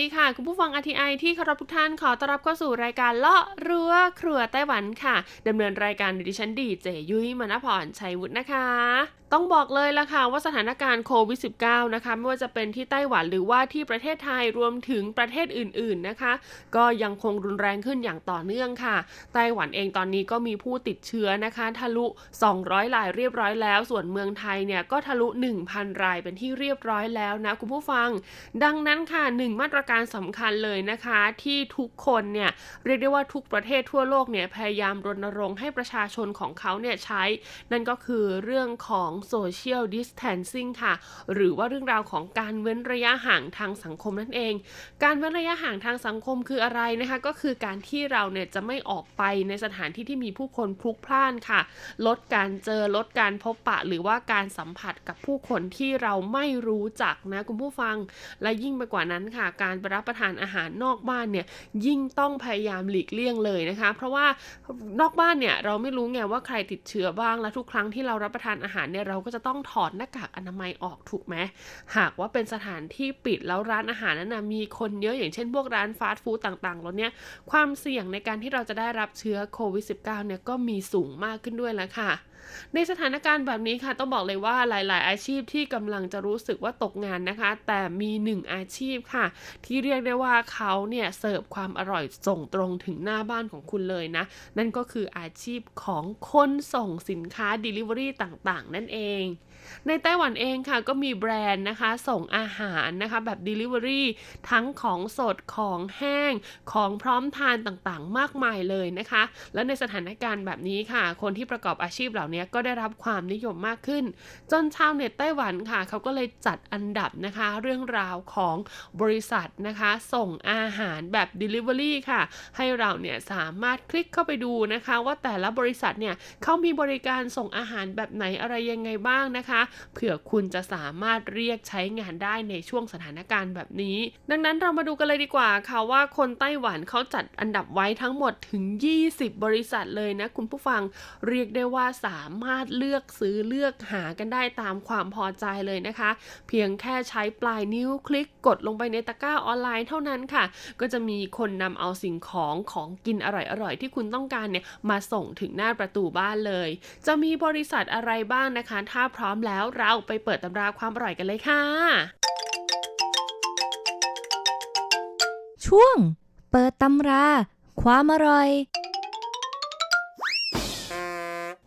ดีค่ะ คุณผู้ฟังอทีไอที่เคารพทุกท่านขอต้อนรับเข้าสู่รายการเลาะรั้วครัวไต้หวันค่ะดำเนินรายการดิฉันดีเจยุ้ยมณพรชัยวุฒินะคะ ต้องบอกเลยละค่ะว่าสถานการณ์โควิด -19 นะคะไม่ว่าจะเป็นที่ไต้หวันหรือว่าที่ประเทศไทยรวมถึงประเทศอื่นๆนะคะ ก็ยังคงรุนแรงขึ้นอย่างต่อเนื่องค่ะ ไต้หวันเองตอนนี้ก็มีผู้ติดเชื้อนะคะทะลุ 200รายเรียบร้อยแล้ว ส่วนเมืองไทยเนี่ยก็ทะลุ 1,000 รายเป็นที่เรียบร้อยแล้วนะคุณผู้ฟัง ดังนั้นค่ะหนึ่งมาตรการสำคัญเลยนะคะ ที่ทุกคนเนี่ยเรียกได้ว่าทุกประเทศทั่วโลกเนี่ยพยายามรณรงค์ให้ประชาชนของเขาเนี่ยใช้ นั่นก็คือเรื่องของ social distancing ค่ะ หรือว่าเรื่องราวของการเว้นระยะห่างทางสังคมนั่นเอง การเว้นระยะห่างทางสังคมคืออะไรนะคะ ก็คือการที่เราเนี่ยจะไม่ออกไปในสถานที่ที่มีผู้คนพลุกพล่านค่ะ ลดการเจอลดการพบปะ หรือว่าการสัมผัสกับผู้คนที่เราไม่รู้จักนะคุณผู้ฟัง และยิ่งไปกว่านั้นค่ะ การไปรับประทานอาหารนอกบ้านเนี่ยยิ่งต้องพยายามหลีกเลี่ยงเลยนะคะ เพราะว่านอกบ้านเนี่ยเราไม่รู้ไงว่าใครติดเชื้อบ้างและทุกครั้งที่เรารับประทานอาหารเนี่ยเราก็จะต้องถอดหน้ากากอนามัยออกถูกไหมหากว่าเป็นสถานที่ปิดแล้วร้านอาหารนั้นนะมีคนเยอะอย่างเช่นพวกร้านฟาสต์ฟู้ดต่างๆแล้วเนี่ยความเสี่ยงในการที่เราจะได้รับเชื้อโควิด -19 เนี่ยก็มีสูงมากขึ้นด้วยแล้วค่ะ ในสถานการณ์แบบนี้ค่ะ ต้องบอกเลยว่าหลาย ๆ อาชีพที่กำลังจะรู้สึกว่าตกงานนะคะ แต่มีหนึ่งอาชีพค่ะ ที่เรียกได้ว่าเขาเนี่ยเสิร์ฟความอร่อยส่งตรงถึงหน้าบ้านของคุณเลยนะ นั่นก็คืออาชีพของคนส่งสินค้า Delivery ต่าง ๆ นั่นเอง ในไต้หวันเองค่ะก็มีแบรนด์นะคะ ส่งอาหารนะคะแบบ Delivery ทั้งของสดของแห้งของพร้อมทานต่างๆ มากมายเลยนะคะ และในสถานการณ์แบบนี้ค่ะ คนที่ประกอบอาชีพเหล่านี้ก็ได้รับความนิยมมากขึ้น จนชาวเน็ตไต้หวันค่ะเขาก็เลยจัดอันดับนะคะ เรื่องราวของบริษัทนะคะ ส่งอาหารแบบ Delivery ค่ะ ให้เราเนี่ยสามารถคลิกเข้าไปดูนะคะ ว่าแต่ละบริษัทเนี่ยเขามีบริการส่งอาหารแบบไหนอะไรยังไงบ้างนะคะเผื่อคุณจะสามารถเรียกใช้งานได้ในช่วงสถานการณ์แบบนี้ ดังนั้นเรามาดูกันเลยดีกว่าค่ะว่าคนไต้หวันเขาจัดอันดับไว้ทั้งหมดถึง 20 บริษัทเลยนะคุณผู้ฟังเรียกได้ว่าสามารถเลือกซื้อเลือกหากันได้ตามความพอใจเลยนะคะ เพียงแค่ใช้ปลายนิ้วคลิกกดลงไปในตะกร้าออนไลน์เท่านั้นค่ะ ก็จะมีคนนำเอาสิ่งของของกินอร่อยๆ ที่คุณต้องการเนี่ยมาส่งถึงหน้าประตูบ้านเลย จะมีบริษัทอะไรบ้างนะคะ ถ้าพร้อมแล้วเราไปเปิดตำราความอร่อยกันเลยค่ะ ช่วง เปิดตำรา ความอร่อย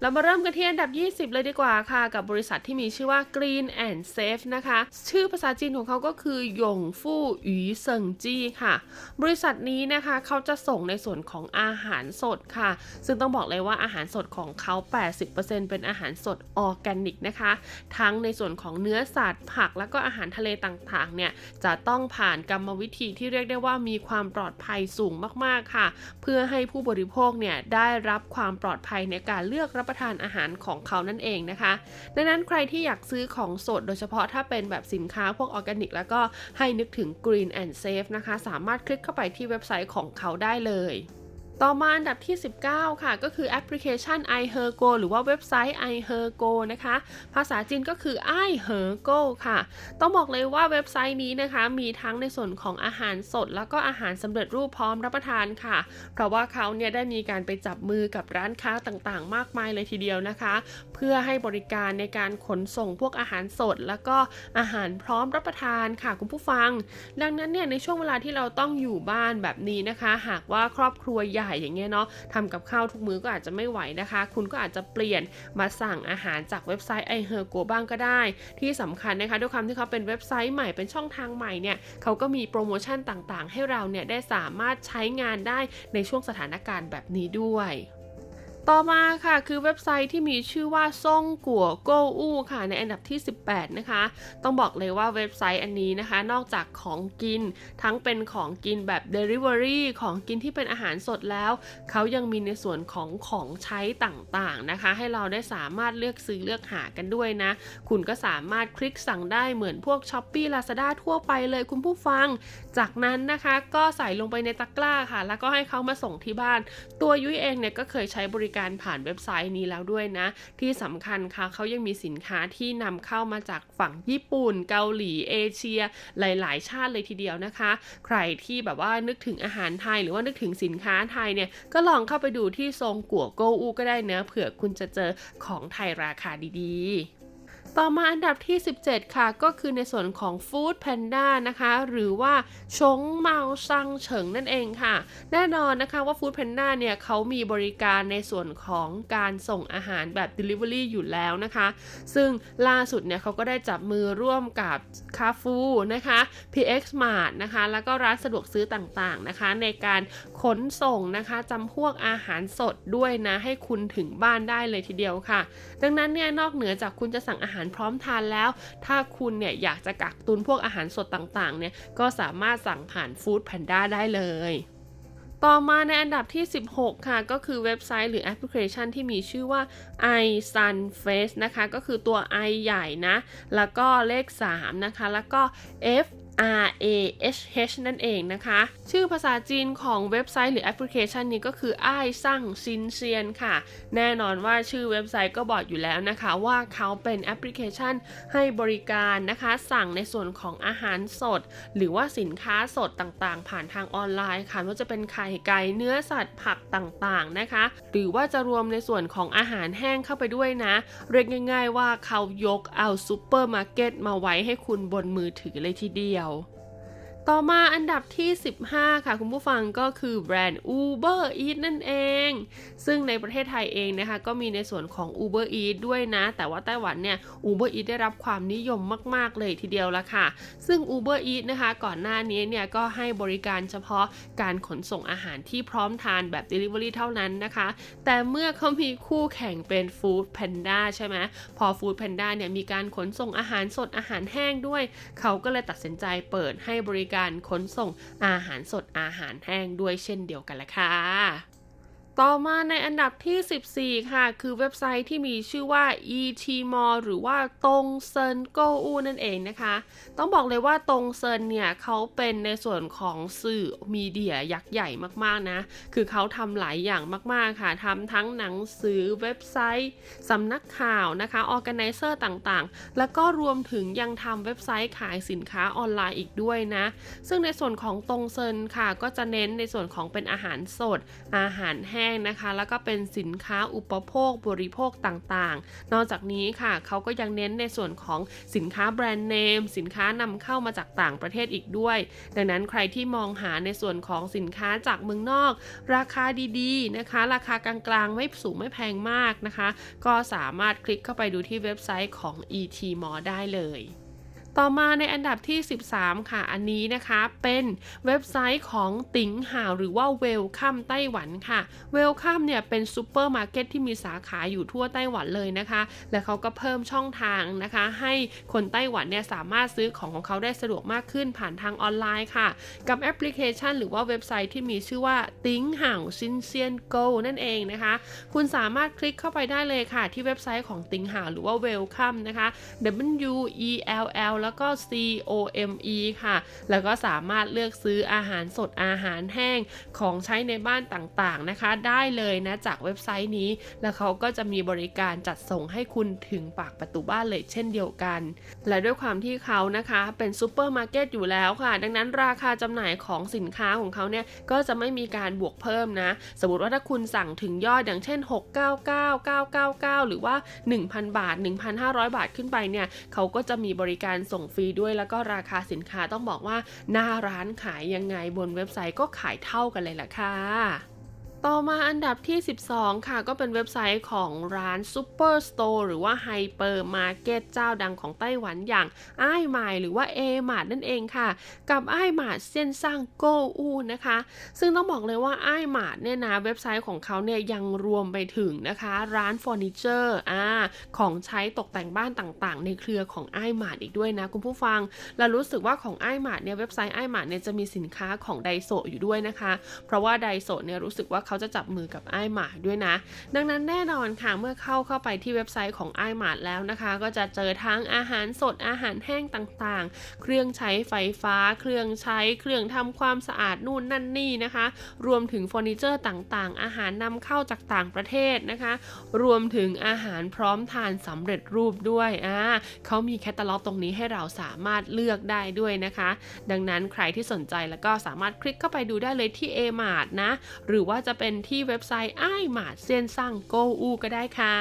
เรามาเริ่มกันที่อันดับ 20 เลยดีกว่าค่ะ กับบริษัทที่มีชื่อว่า Green and Safe นะคะ ชื่อภาษาจีนของเขาก็คือหยงฟู่หยูเซิงจี้ค่ะ บริษัทนี้นะคะเขาจะส่งในส่วนของอาหารสดค่ะ ซึ่งต้องบอกเลยว่าอาหารสดของเขา 80%เป็นอาหารสดออร์แกนิกนะคะ ทั้งในส่วนของเนื้อสัตว์ผักแล้วก็อาหารทะเลต่างๆเนี่ยจะต้องผ่านกรรมวิธีที่เรียกได้ว่ามีความปลอดภัยสูงมากๆค่ะ เพื่อให้ผู้บริโภคเนี่ยได้รับความปลอดภัยในการเลือกรับประทานอาหารของเขานั่นเองนะคะ ดังนั้นใครที่อยากซื้อของสดโดยเฉพาะถ้าเป็นแบบสินค้าพวกออร์แกนิก แล้วก็ให้นึกถึง Green and Safe นะคะ สามารถคลิกเข้าไปที่เว็บไซต์ของเขาได้เลย ต่อมาอันดับที่ 19 ค่ะ ก็คือแอปพลิเคชัน iHergo หรือว่าเว็บไซต์ iHergo นะคะ ภาษาจีนก็คือ iHergo ค่ะ ต้องบอกเลยว่าเว็บไซต์นี้นะคะ มีทั้งในส่วนของอาหารสด แล้วก็อาหารสำเร็จรูปพร้อมรับประทานค่ะ เพราะว่าเขาเนี่ยได้มีการไปจับมือกับร้านค้าต่างๆ มากมายเลยทีเดียวนะคะ เพื่อให้บริการในการขนส่งพวกอาหารสด แล้วก็อาหารพร้อมรับประทานค่ะคุณผู้ฟัง ดังนั้นเนี่ยในช่วงเวลาที่เราต้องอยู่บ้านแบบนี้นะคะ หากว่าครอบครัวใหญ่อย่างเงี้ยเนาะทำกับข้าวทุกมื้อก็อาจจะไม่ไหวนะคะ คุณก็อาจจะเปลี่ยนมาสั่งอาหารจากเว็บไซต์ iHergo บ้างก็ได้ ที่สำคัญนะคะด้วยความที่เขาเป็นเว็บไซต์ใหม่เป็นช่องทางใหม่เนี่ยเขาก็มีโปรโมชั่นต่างๆ ให้เราเนี่ยได้สามารถใช้งานได้ในช่วงสถานการณ์แบบนี้ด้วย ต่อมาค่ะคือเว็บไซต์ที่มีชื่อว่าซ่งกัวโกอู้ค่ะในอันดับที่ 18 นะคะ ต้องบอกเลยว่าเว็บไซต์อันนี้นะคะ นอกจากของกิน ทั้งเป็นของกินแบบ Delivery ของกินที่เป็นอาหารสดแล้ว เขายังมีในส่วนของของใช้ต่างๆนะคะ ให้เราได้สามารถเลือกซื้อเลือกหากันด้วยนะ คุณก็สามารถคลิกสั่งได้เหมือนพวก s h อ p e e Lazada ทั่วไปเลยคุณผู้ฟัง จากนั้นนะคะก็ใส่ลงไปในตะกร้าค่ะ แล้วก็ให้เขามาส่งที่บ้าน ตัวยุ้ยเองเนี่ยก็เคยใช้บริการผ่านเว็บไซต์นี้แล้วด้วยนะ ที่สำคัญค่ะเขายังมีสินค้าที่นำเข้ามาจากฝั่งญี่ปุ่น เกาหลีเอเชีย หลาย ๆ ชาติเลยทีเดียวนะคะ ใครที่แบบว่านึกถึงอาหารไทย หรือว่านึกถึงสินค้าไทยเนี่ยก็ลองเข้าไปดูที่ทรงกัวโกอูก็ได้นะเผื่อคุณจะเจอของไทยราคาดีๆ ต่อมาอันดับที่ 17 ค่ะ ก็คือในส่วนของ Food Panda นะคะ หรือว่าชงเมาซังเฉิงนั่นเองค่ะ แน่นอนนะคะว่า Food Panda เนี่ยเขามีบริการในส่วนของการส่งอาหารแบบ Delivery อยู่แล้วนะคะ ซึ่งล่าสุดเนี่ยเขาก็ได้จับมือร่วมกับคาฟูนะคะ PX Mart นะคะ แล้วก็ร้านสะดวกซื้อต่างๆนะคะ ในการขนส่งนะคะจำพวกอาหารสดด้วยนะ ให้คุณถึงบ้านได้เลยทีเดียวค่ะ ดังนั้นเนี่ยนอกเหนือจากคุณจะสั่งอาหารพร้อมทานแล้ว ถ้าคุณเนี่ยอยากจะกักตุนพวกอาหารสดต่างๆเนี่ยก็สามารถสั่งผ่านฟู้ดแพนด้าได้เลยต่อมาในอันดับที่ 16 ค่ะ ก็คือเว็บไซต์หรือแอปพลิเคชันที่มีชื่อว่า i san fresh นะคะ ก็คือตัว i ใหญ่นะ แล้วก็เลข 3 นะคะ แล้วก็ f R E S H นั่นเองนะคะ ชื่อภาษาจีนของเว็บไซต์หรือแอปพลิเคชันนี้ก็คืออ้ายสั่งซินเซียนค่ะ แน่นอนว่าชื่อเว็บไซต์ก็บอกอยู่แล้วนะคะ ว่าเขาเป็นแอปพลิเคชันให้บริการนะคะ สั่งในส่วนของอาหารสด หรือว่าสินค้าสดต่างๆ ผ่านทางออนไลน์ค่ะว่าจะเป็นไข่ไก่เนื้อสัตว์ผักต่างๆนะคะ หรือว่าจะรวมในส่วนของอาหารแห้งเข้าไปด้วยนะ เรียกง่าย ๆ ว่าเขายกเอาซูเปอร์มาร์เก็ตมาไว้ให้คุณบนมือถือเลยทีเดียว เลยค่ะ ต่อมาอันดับที่ 15 ค่ะคุณผู้ฟังก็คือแบรนด์ Uber Eats นั่นเอง ซึ่งในประเทศไทยเองนะคะ ก็มีในส่วนของ Uber Eats ด้วยนะ แต่ว่าไต้หวันเนี่ย Uber Eats ได้รับความนิยมมาก ๆ เลยทีเดียวละค่ะ ซึ่ง Uber Eats นะคะ ก่อนหน้านี้เนี่ย ก็ให้บริการเฉพาะการขนส่งอาหารที่พร้อมทานแบบ Delivery เท่านั้นนะคะ แต่เมื่อเขามีคู่แข่งเป็น Food Panda ใช่ไหมพอ Food Panda เนี่ยมีการขนส่งอาหารสดอาหารแห้งด้วย เขาก็เลยตัดสินใจเปิดให้บริการการขนส่งอาหารสดอาหารแห้งด้วยเช่นเดียวกันละค่ะ ต่อมาในอันดับที่ 14 ค่ะ คือเว็บไซต์ที่มีชื่อว่า ETMall หรือว่าตงเซินโกอูนั่นเองนะคะ ต้องบอกเลยว่าตงเซินเนี่ยเขาเป็นในส่วนของสื่อ media ยักษ์ใหญ่มากๆนะ คือเขาทำหลายอย่างมากๆค่ะทำทั้งหนังสือเว็บไซต์สำนักข่าวนะคะ organizer ต่างๆ แล้วก็รวมถึงยังทำเว็บไซต์ขายสินค้าออนไลน์อีกด้วยนะ ซึ่งในส่วนของตงเซินค่ะก็จะเน้นในส่วนของเป็นอาหารสด อาหารแห้งห้งนะคะ แล้วก็เป็นสินค้าอุปโภคบริโภคต่างๆ นอกจากนี้ค่ะเขาก็ยังเน้นในส่วนของสินค้าแบรนด์เนมสินค้านำเข้ามาจากต่างประเทศอีกด้วย ดังนั้นใครที่มองหาในส่วนของสินค้าจากเมืองนอก ราคาดีๆนะคะ ราคากลางๆ ไม่สูงไม่แพงมากนะคะ ก็สามารถคลิกเข้าไปดูที่เว็บไซต์ของ ET m a l l ได้เลย ต่อมาในอันดับที่ 13 ค่ะ อันนี้นะคะเป็นเว็บไซต์ของติ๋งห่าวหรือว่า Wellcome ไต้หวันค่ะ Wellcome เนี่ยเป็นซูเปอร์มาร์เก็ตที่มีสาขาอยู่ทั่วไต้หวันเลยนะคะ และเขาก็เพิ่มช่องทางนะคะ ให้คนไต้หวันเนี่ยสามารถซื้อของของเขาได้สะดวกมากขึ้นผ่านทางออนไลน์ค่ะ กับแอปพลิเคชัน หรือว่าเว็บไซต์ที่มีชื่อว่าติ๋งห่าวซินเซียนโกนั่นเองนะคะ คุณสามารถคลิกเข้าไปได้เลยค่ะ ที่เว็บไซต์ของติ๋งห่าวหรือว่า Wellcome นะคะ W E L L แล้วก็ COME ค่ะ แล้วก็สามารถเลือกซื้ออาหารสดอาหารแห้งของใช้ในบ้านต่างๆนะคะ ได้เลยนะจากเว็บไซต์นี้ แล้วเขาก็จะมีบริการจัดส่งให้คุณถึงปากประตูบ้านเลยเช่นเดียวกัน และด้วยความที่เขานะคะเป็นซูเปอร์มาร์เก็ตอยู่แล้วค่ะ ดังนั้นราคาจำหน่ายของสินค้าของเขาเนี่ยก็จะไม่มีการบวกเพิ่มนะ สมมติว่าถ้าคุณสั่งถึงยอดอย่างเช่น 699999 หรือว่า 1,000 บาท 1,500 บาทขึ้นไปเนี่ยเขาก็จะมีบริการส่งฟรีด้วย แล้วก็ราคาสินค้าต้องบอกว่าหน้าร้านขายยังไงบนเว็บไซต์ก็ขายเท่ากันเลยล่ะค่ะ ต่อมาอันดับที่ 12 ค่ะ ก็เป็นเว็บไซต์ของร้าน Super Store หรือว่า Hyper Market เจ้าดังของไต้หวันอย่างไอหมายหรือว่า A Mart นั่นเองค่ะ กับไอหมาดเซียนสร้างโกอูนะคะ ซึ่งต้องบอกเลยว่าไอหมาดเนี่ยนะเว็บไซต์ของเขาเนี่ยยังรวมไปถึงนะคะ ร้านเฟอร์นิเจอร์อ่าของใช้ตกแต่งบ้านต่างๆ ในเครือของไอหมาดอีกด้วยนะคุณผู้ฟังเรารู้สึกว่าของไอหมาดเนี่ยเว็บไซต์ไอหมาดเนี่ยจะมีสินค้าของไดโซอยู่ด้วยนะคะ เพราะว่าไดโซเนี่ยรู้สึกว่าเขาาจะจับมือกับไอหมาด้วยนะ ดังนั้นแน่นอนค่ะเมื่อเข้าเข้าไปที่เว็บไซต์ของไอหมาแล้วนะคะ ก็จะเจอทั้งอาหารสดอาหารแห้งต่างๆ เครื่องใช้ไฟฟ้า เครื่องใช้เครื่องทำความสะอาดนู่นนั่นนี่นะคะ รวมถึงเฟอร์นิเจอร์ต่างๆ อาหารนำเข้าจากต่างประเทศนะคะ รวมถึงอาหารพร้อมทานสำเร็จรูปด้วยอ่าเขามีแคตตาล็อกตรงนี้ให้เราสามารถเลือกได้ด้วยนะคะ ดังนั้นใครที่สนใจแล้วก็สามารถคลิกเข้าไปดูได้เลยที่ a m a r t นะ หรือว่าจะเป็นเป็นที่เว็บไซต์ไอ้หมาดเซียนซังโกอูก็ได้ค่ะ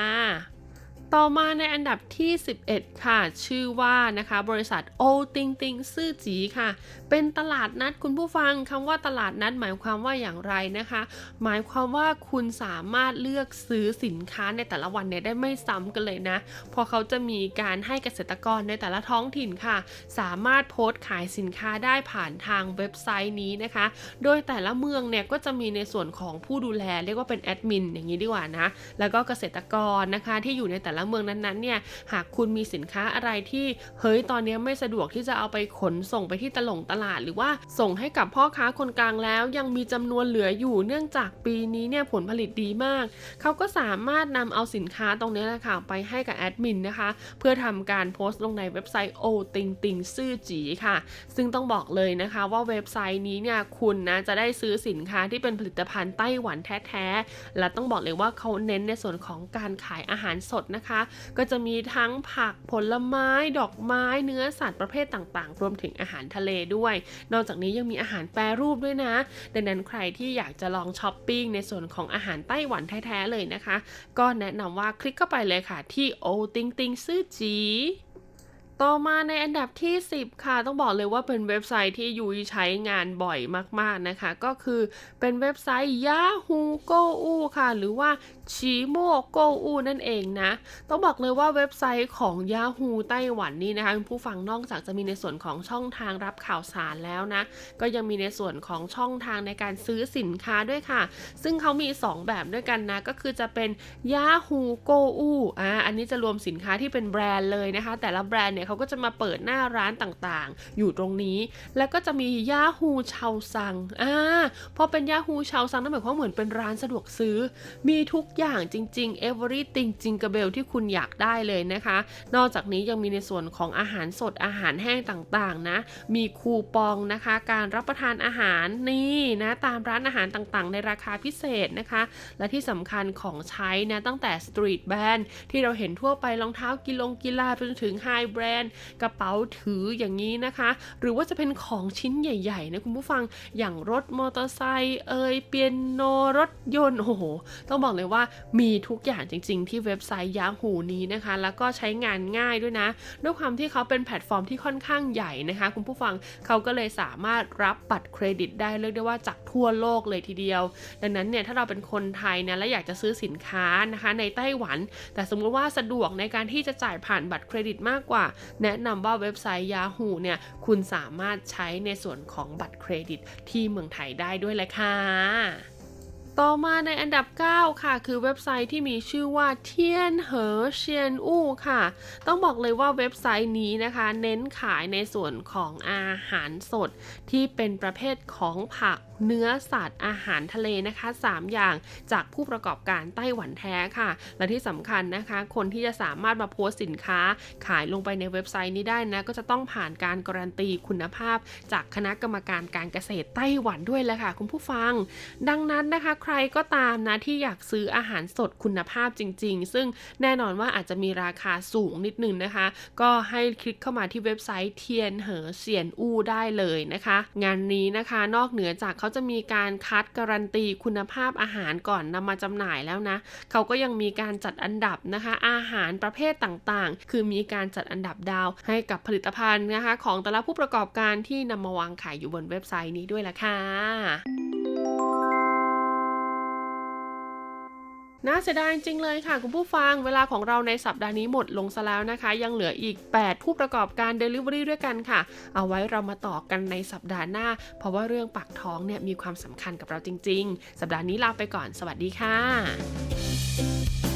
ต่อมาในอันดับที่ 11 ค่ะ ชื่อว่านะคะ บริษัทโอติงติงซื่อจีค่ะ เป็นตลาดนัดคุณผู้ฟังคำว่าตลาดนัดหมายความว่าอย่างไรนะคะ หมายความว่าคุณสามารถเลือกซื้อสินค้าในแต่ละวันเนี่ยได้ไม่ซ้ำกันเลยนะพราะเขาจะมีการให้เกษตรกรในแต่ละท้องถิ่นค่ะ สามารถโพสต์ขายสินค้าได้ผ่านทางเว็บไซต์นี้นะคะ โดยแต่ละเมืองเนี่ยก็จะมีในส่วนของผู้ดูแล เรียกว่าเป็นแอดมินอย่างนี้ดีกว่านะ แล้วก็เกษตรกรนะคะที่อยู่ในแต่ละละเมืองนั้นๆเนี่ยหากคุณมีสินค้าอะไรที่เฮ้ยตอนนี้ไม่สะดวกที่จะเอาไปขนส่งไปที่ตลงตลาดหรือว่าส่งให้กับพ่อค้าคนกลางแล้ว ยังมีจำนวนเหลืออยู่เนื่องจากปีนี้เนี่ยผลผลิตดีมาก เขาก็สามารถนำเอาสินค้าตรงนี้แหละค่ะไปให้กับแอดมินนะคะ เพื่อทำการโพสต์ลงในเว็บไซต์โอติงติงซื่อจีค่ะ ซึ่งต้องบอกเลยนะคะว่าเว็บไซต์นี้เนี่ยคุณนะจะได้ซื้อสินค้าที่เป็นผลิตภัณฑ์ไต้หวันแท้ๆ และต้องบอกเลยว่าเขาเน้นในส่วนของการขายอาหารสดนะคะ ก็จะมีทั้งผักผลไม้ ดอกไม้เนื้อสัตว์ประเภทต่างๆ รวมถึงอาหารทะเลด้วยนอกจากนี้ยังมีอาหารแปรรูปด้วยนะ ดังนั้นใครที่อยากจะลองช้อปปิ้งในส่วนของอาหารไต้หวันแท้ๆเลยนะคะ ก็แนะนำว่าคลิกเข้าไปเลยค่ะที่โอติงติงซื่อจีต่อมาในอันดับที่ 10 ค่ะ ต้องบอกเลยว่าเป็นเว็บไซต์ที่ยุยใช้งานบ่อยมาก ๆ นะคะ ก็คือเป็นเว็บไซต์ Yahoo Go ค่ะ หรือว่า ชิโมโกอูนั่นเองนะ ต้องบอกเลยว่าเว็บไซต์ของ Yahoo ไต้หวันนี่นะคะผู้ฟังนอกจากจะมีในส่วนของช่องทางรับข่าวสารแล้วนะ ก็ยังมีในส่วนของช่องทางในการซื้อสินค้าด้วยค่ะ ซึ่งเขามี 2 แบบด้วยกันนะ ก็คือจะเป็น Yahoo Go U อ่าอันนี้จะรวมสินค้าที่เป็นแบรนด์เลยนะคะ แต่ละแบรนด์เนี่ยเขาก็จะมาเปิดหน้าร้านต่างๆ อยู่ตรงนี้ แล้วก็จะมี Yahoo ชาวซังอ่าพอเป็น Yahoo ชาวซังนั่นหมายความเหมือนเป็นร้านสะดวกซื้อมีทุกอย่างอย่างจริงๆ everything จริงกระเบลที่คุณอยากได้เลยนะคะ นอกจากนี้ยังมีในส่วนของอาหารสดอาหารแห้งต่างๆนะ มีคูปองนะคะ การรับประทานอาหารนี่นะตามร้านอาหารต่างๆ ในราคาพิเศษนะคะ และที่สำคัญของใช้นะตั้งแต่ street brand ที่เราเห็นทั่วไปรองเท้ากีฬงกีฬาไปจนถึง high brand กระเป๋าถืออย่างนี้นะคะ หรือว่าจะเป็นของชิ้นใหญ่ๆนะคุณผู้ฟังอย่างรถมอเตอร์ไซค์เอ่ยเปียโนรถยนต์โอ้โหต้องบอกเลยว่ามีทุกอย่างจริง ๆ ที่เว็บไซต์ Yahoo นี้นะคะ แล้วก็ใช้งานง่ายด้วยนะ ด้วยความที่เขาเป็นแพลตฟอร์มที่ค่อนข้างใหญ่นะคะ คุณผู้ฟังเขาก็เลยสามารถรับบัตรเครดิตได้เรียกได้ว่าจากทั่วโลกเลยทีเดียว ดังนั้นเนี่ยถ้าเราเป็นคนไทยนะและอยากจะซื้อสินค้านะคะ ในไต้หวัน แต่สมมติว่าสะดวกในการที่จะจ่ายผ่านบัตรเครดิตมากกว่า แนะนำว่าเว็บไซต์ Yahoo เนี่ยคุณสามารถใช้ในส่วนของบัตรเครดิตที่เมืองไทยได้ด้วยแหละค่ะ ต่อมาในอันดับ 9 ค่ะ คือเว็บไซต์ที่มีชื่อว่าเทียนเหอเชียนอู้ค่ะ ต้องบอกเลยว่าเว็บไซต์นี้นะคะ เน้นขายในส่วนของอาหารสดที่เป็นประเภทของผัก เนื้อสัตว์อาหารทะเลนะคะ 3 อย่างจากผู้ประกอบการไต้หวันแท้ค่ะ และที่สำคัญนะคะ คนที่จะสามารถมาโพสต์สินค้า ขายลงไปในเว็บไซต์นี้ได้นะ ก็จะต้องผ่านการการันตีคุณภาพ จากคณะกรรมการการเกษตรไต้หวันด้วยแหละค่ะ คุณผู้ฟัง ดังนั้นนะคะ ใครก็ตามนะที่อยากซื้ออาหารสดคุณภาพจริง ๆ ซึ่งแน่นอนว่าอาจจะมีราคาสูงนิดนึงนะคะ ก็ให้คลิกเข้ามาที่เว็บไซต์เทียนเหอเซียนอู้ได้เลยนะคะ งานนี้นะคะ นอกเหนือจากเขาจะมีการคัดการันตีคุณภาพอาหารก่อนนำมาจำหน่ายแล้วนะ เขาก็ยังมีการจัดอันดับนะคะ อาหารประเภทต่างๆ คือมีการจัดอันดับดาวให้กับผลิตภัณฑ์นะคะ ของแต่ละผู้ประกอบการที่นำมาวางขายอยู่บนเว็บไซต์นี้ด้วยล่ะค่ะ น่าเสียดายจริงเลยค่ะ คุณผู้ฟังเวลาของเราในสัปดาห์นี้หมดลงซะแล้วนะคะ ยังเหลืออีก 8 ผู้ประกอบการ Delivery ด้วยกันค่ะ เอาไว้เรามาต่อกันในสัปดาห์หน้า เพราะว่าเรื่องปากท้องเนี่ยมีความสำคัญกับเราจริง ๆ สัปดาห์นี้ลาไปก่อน สวัสดีค่ะ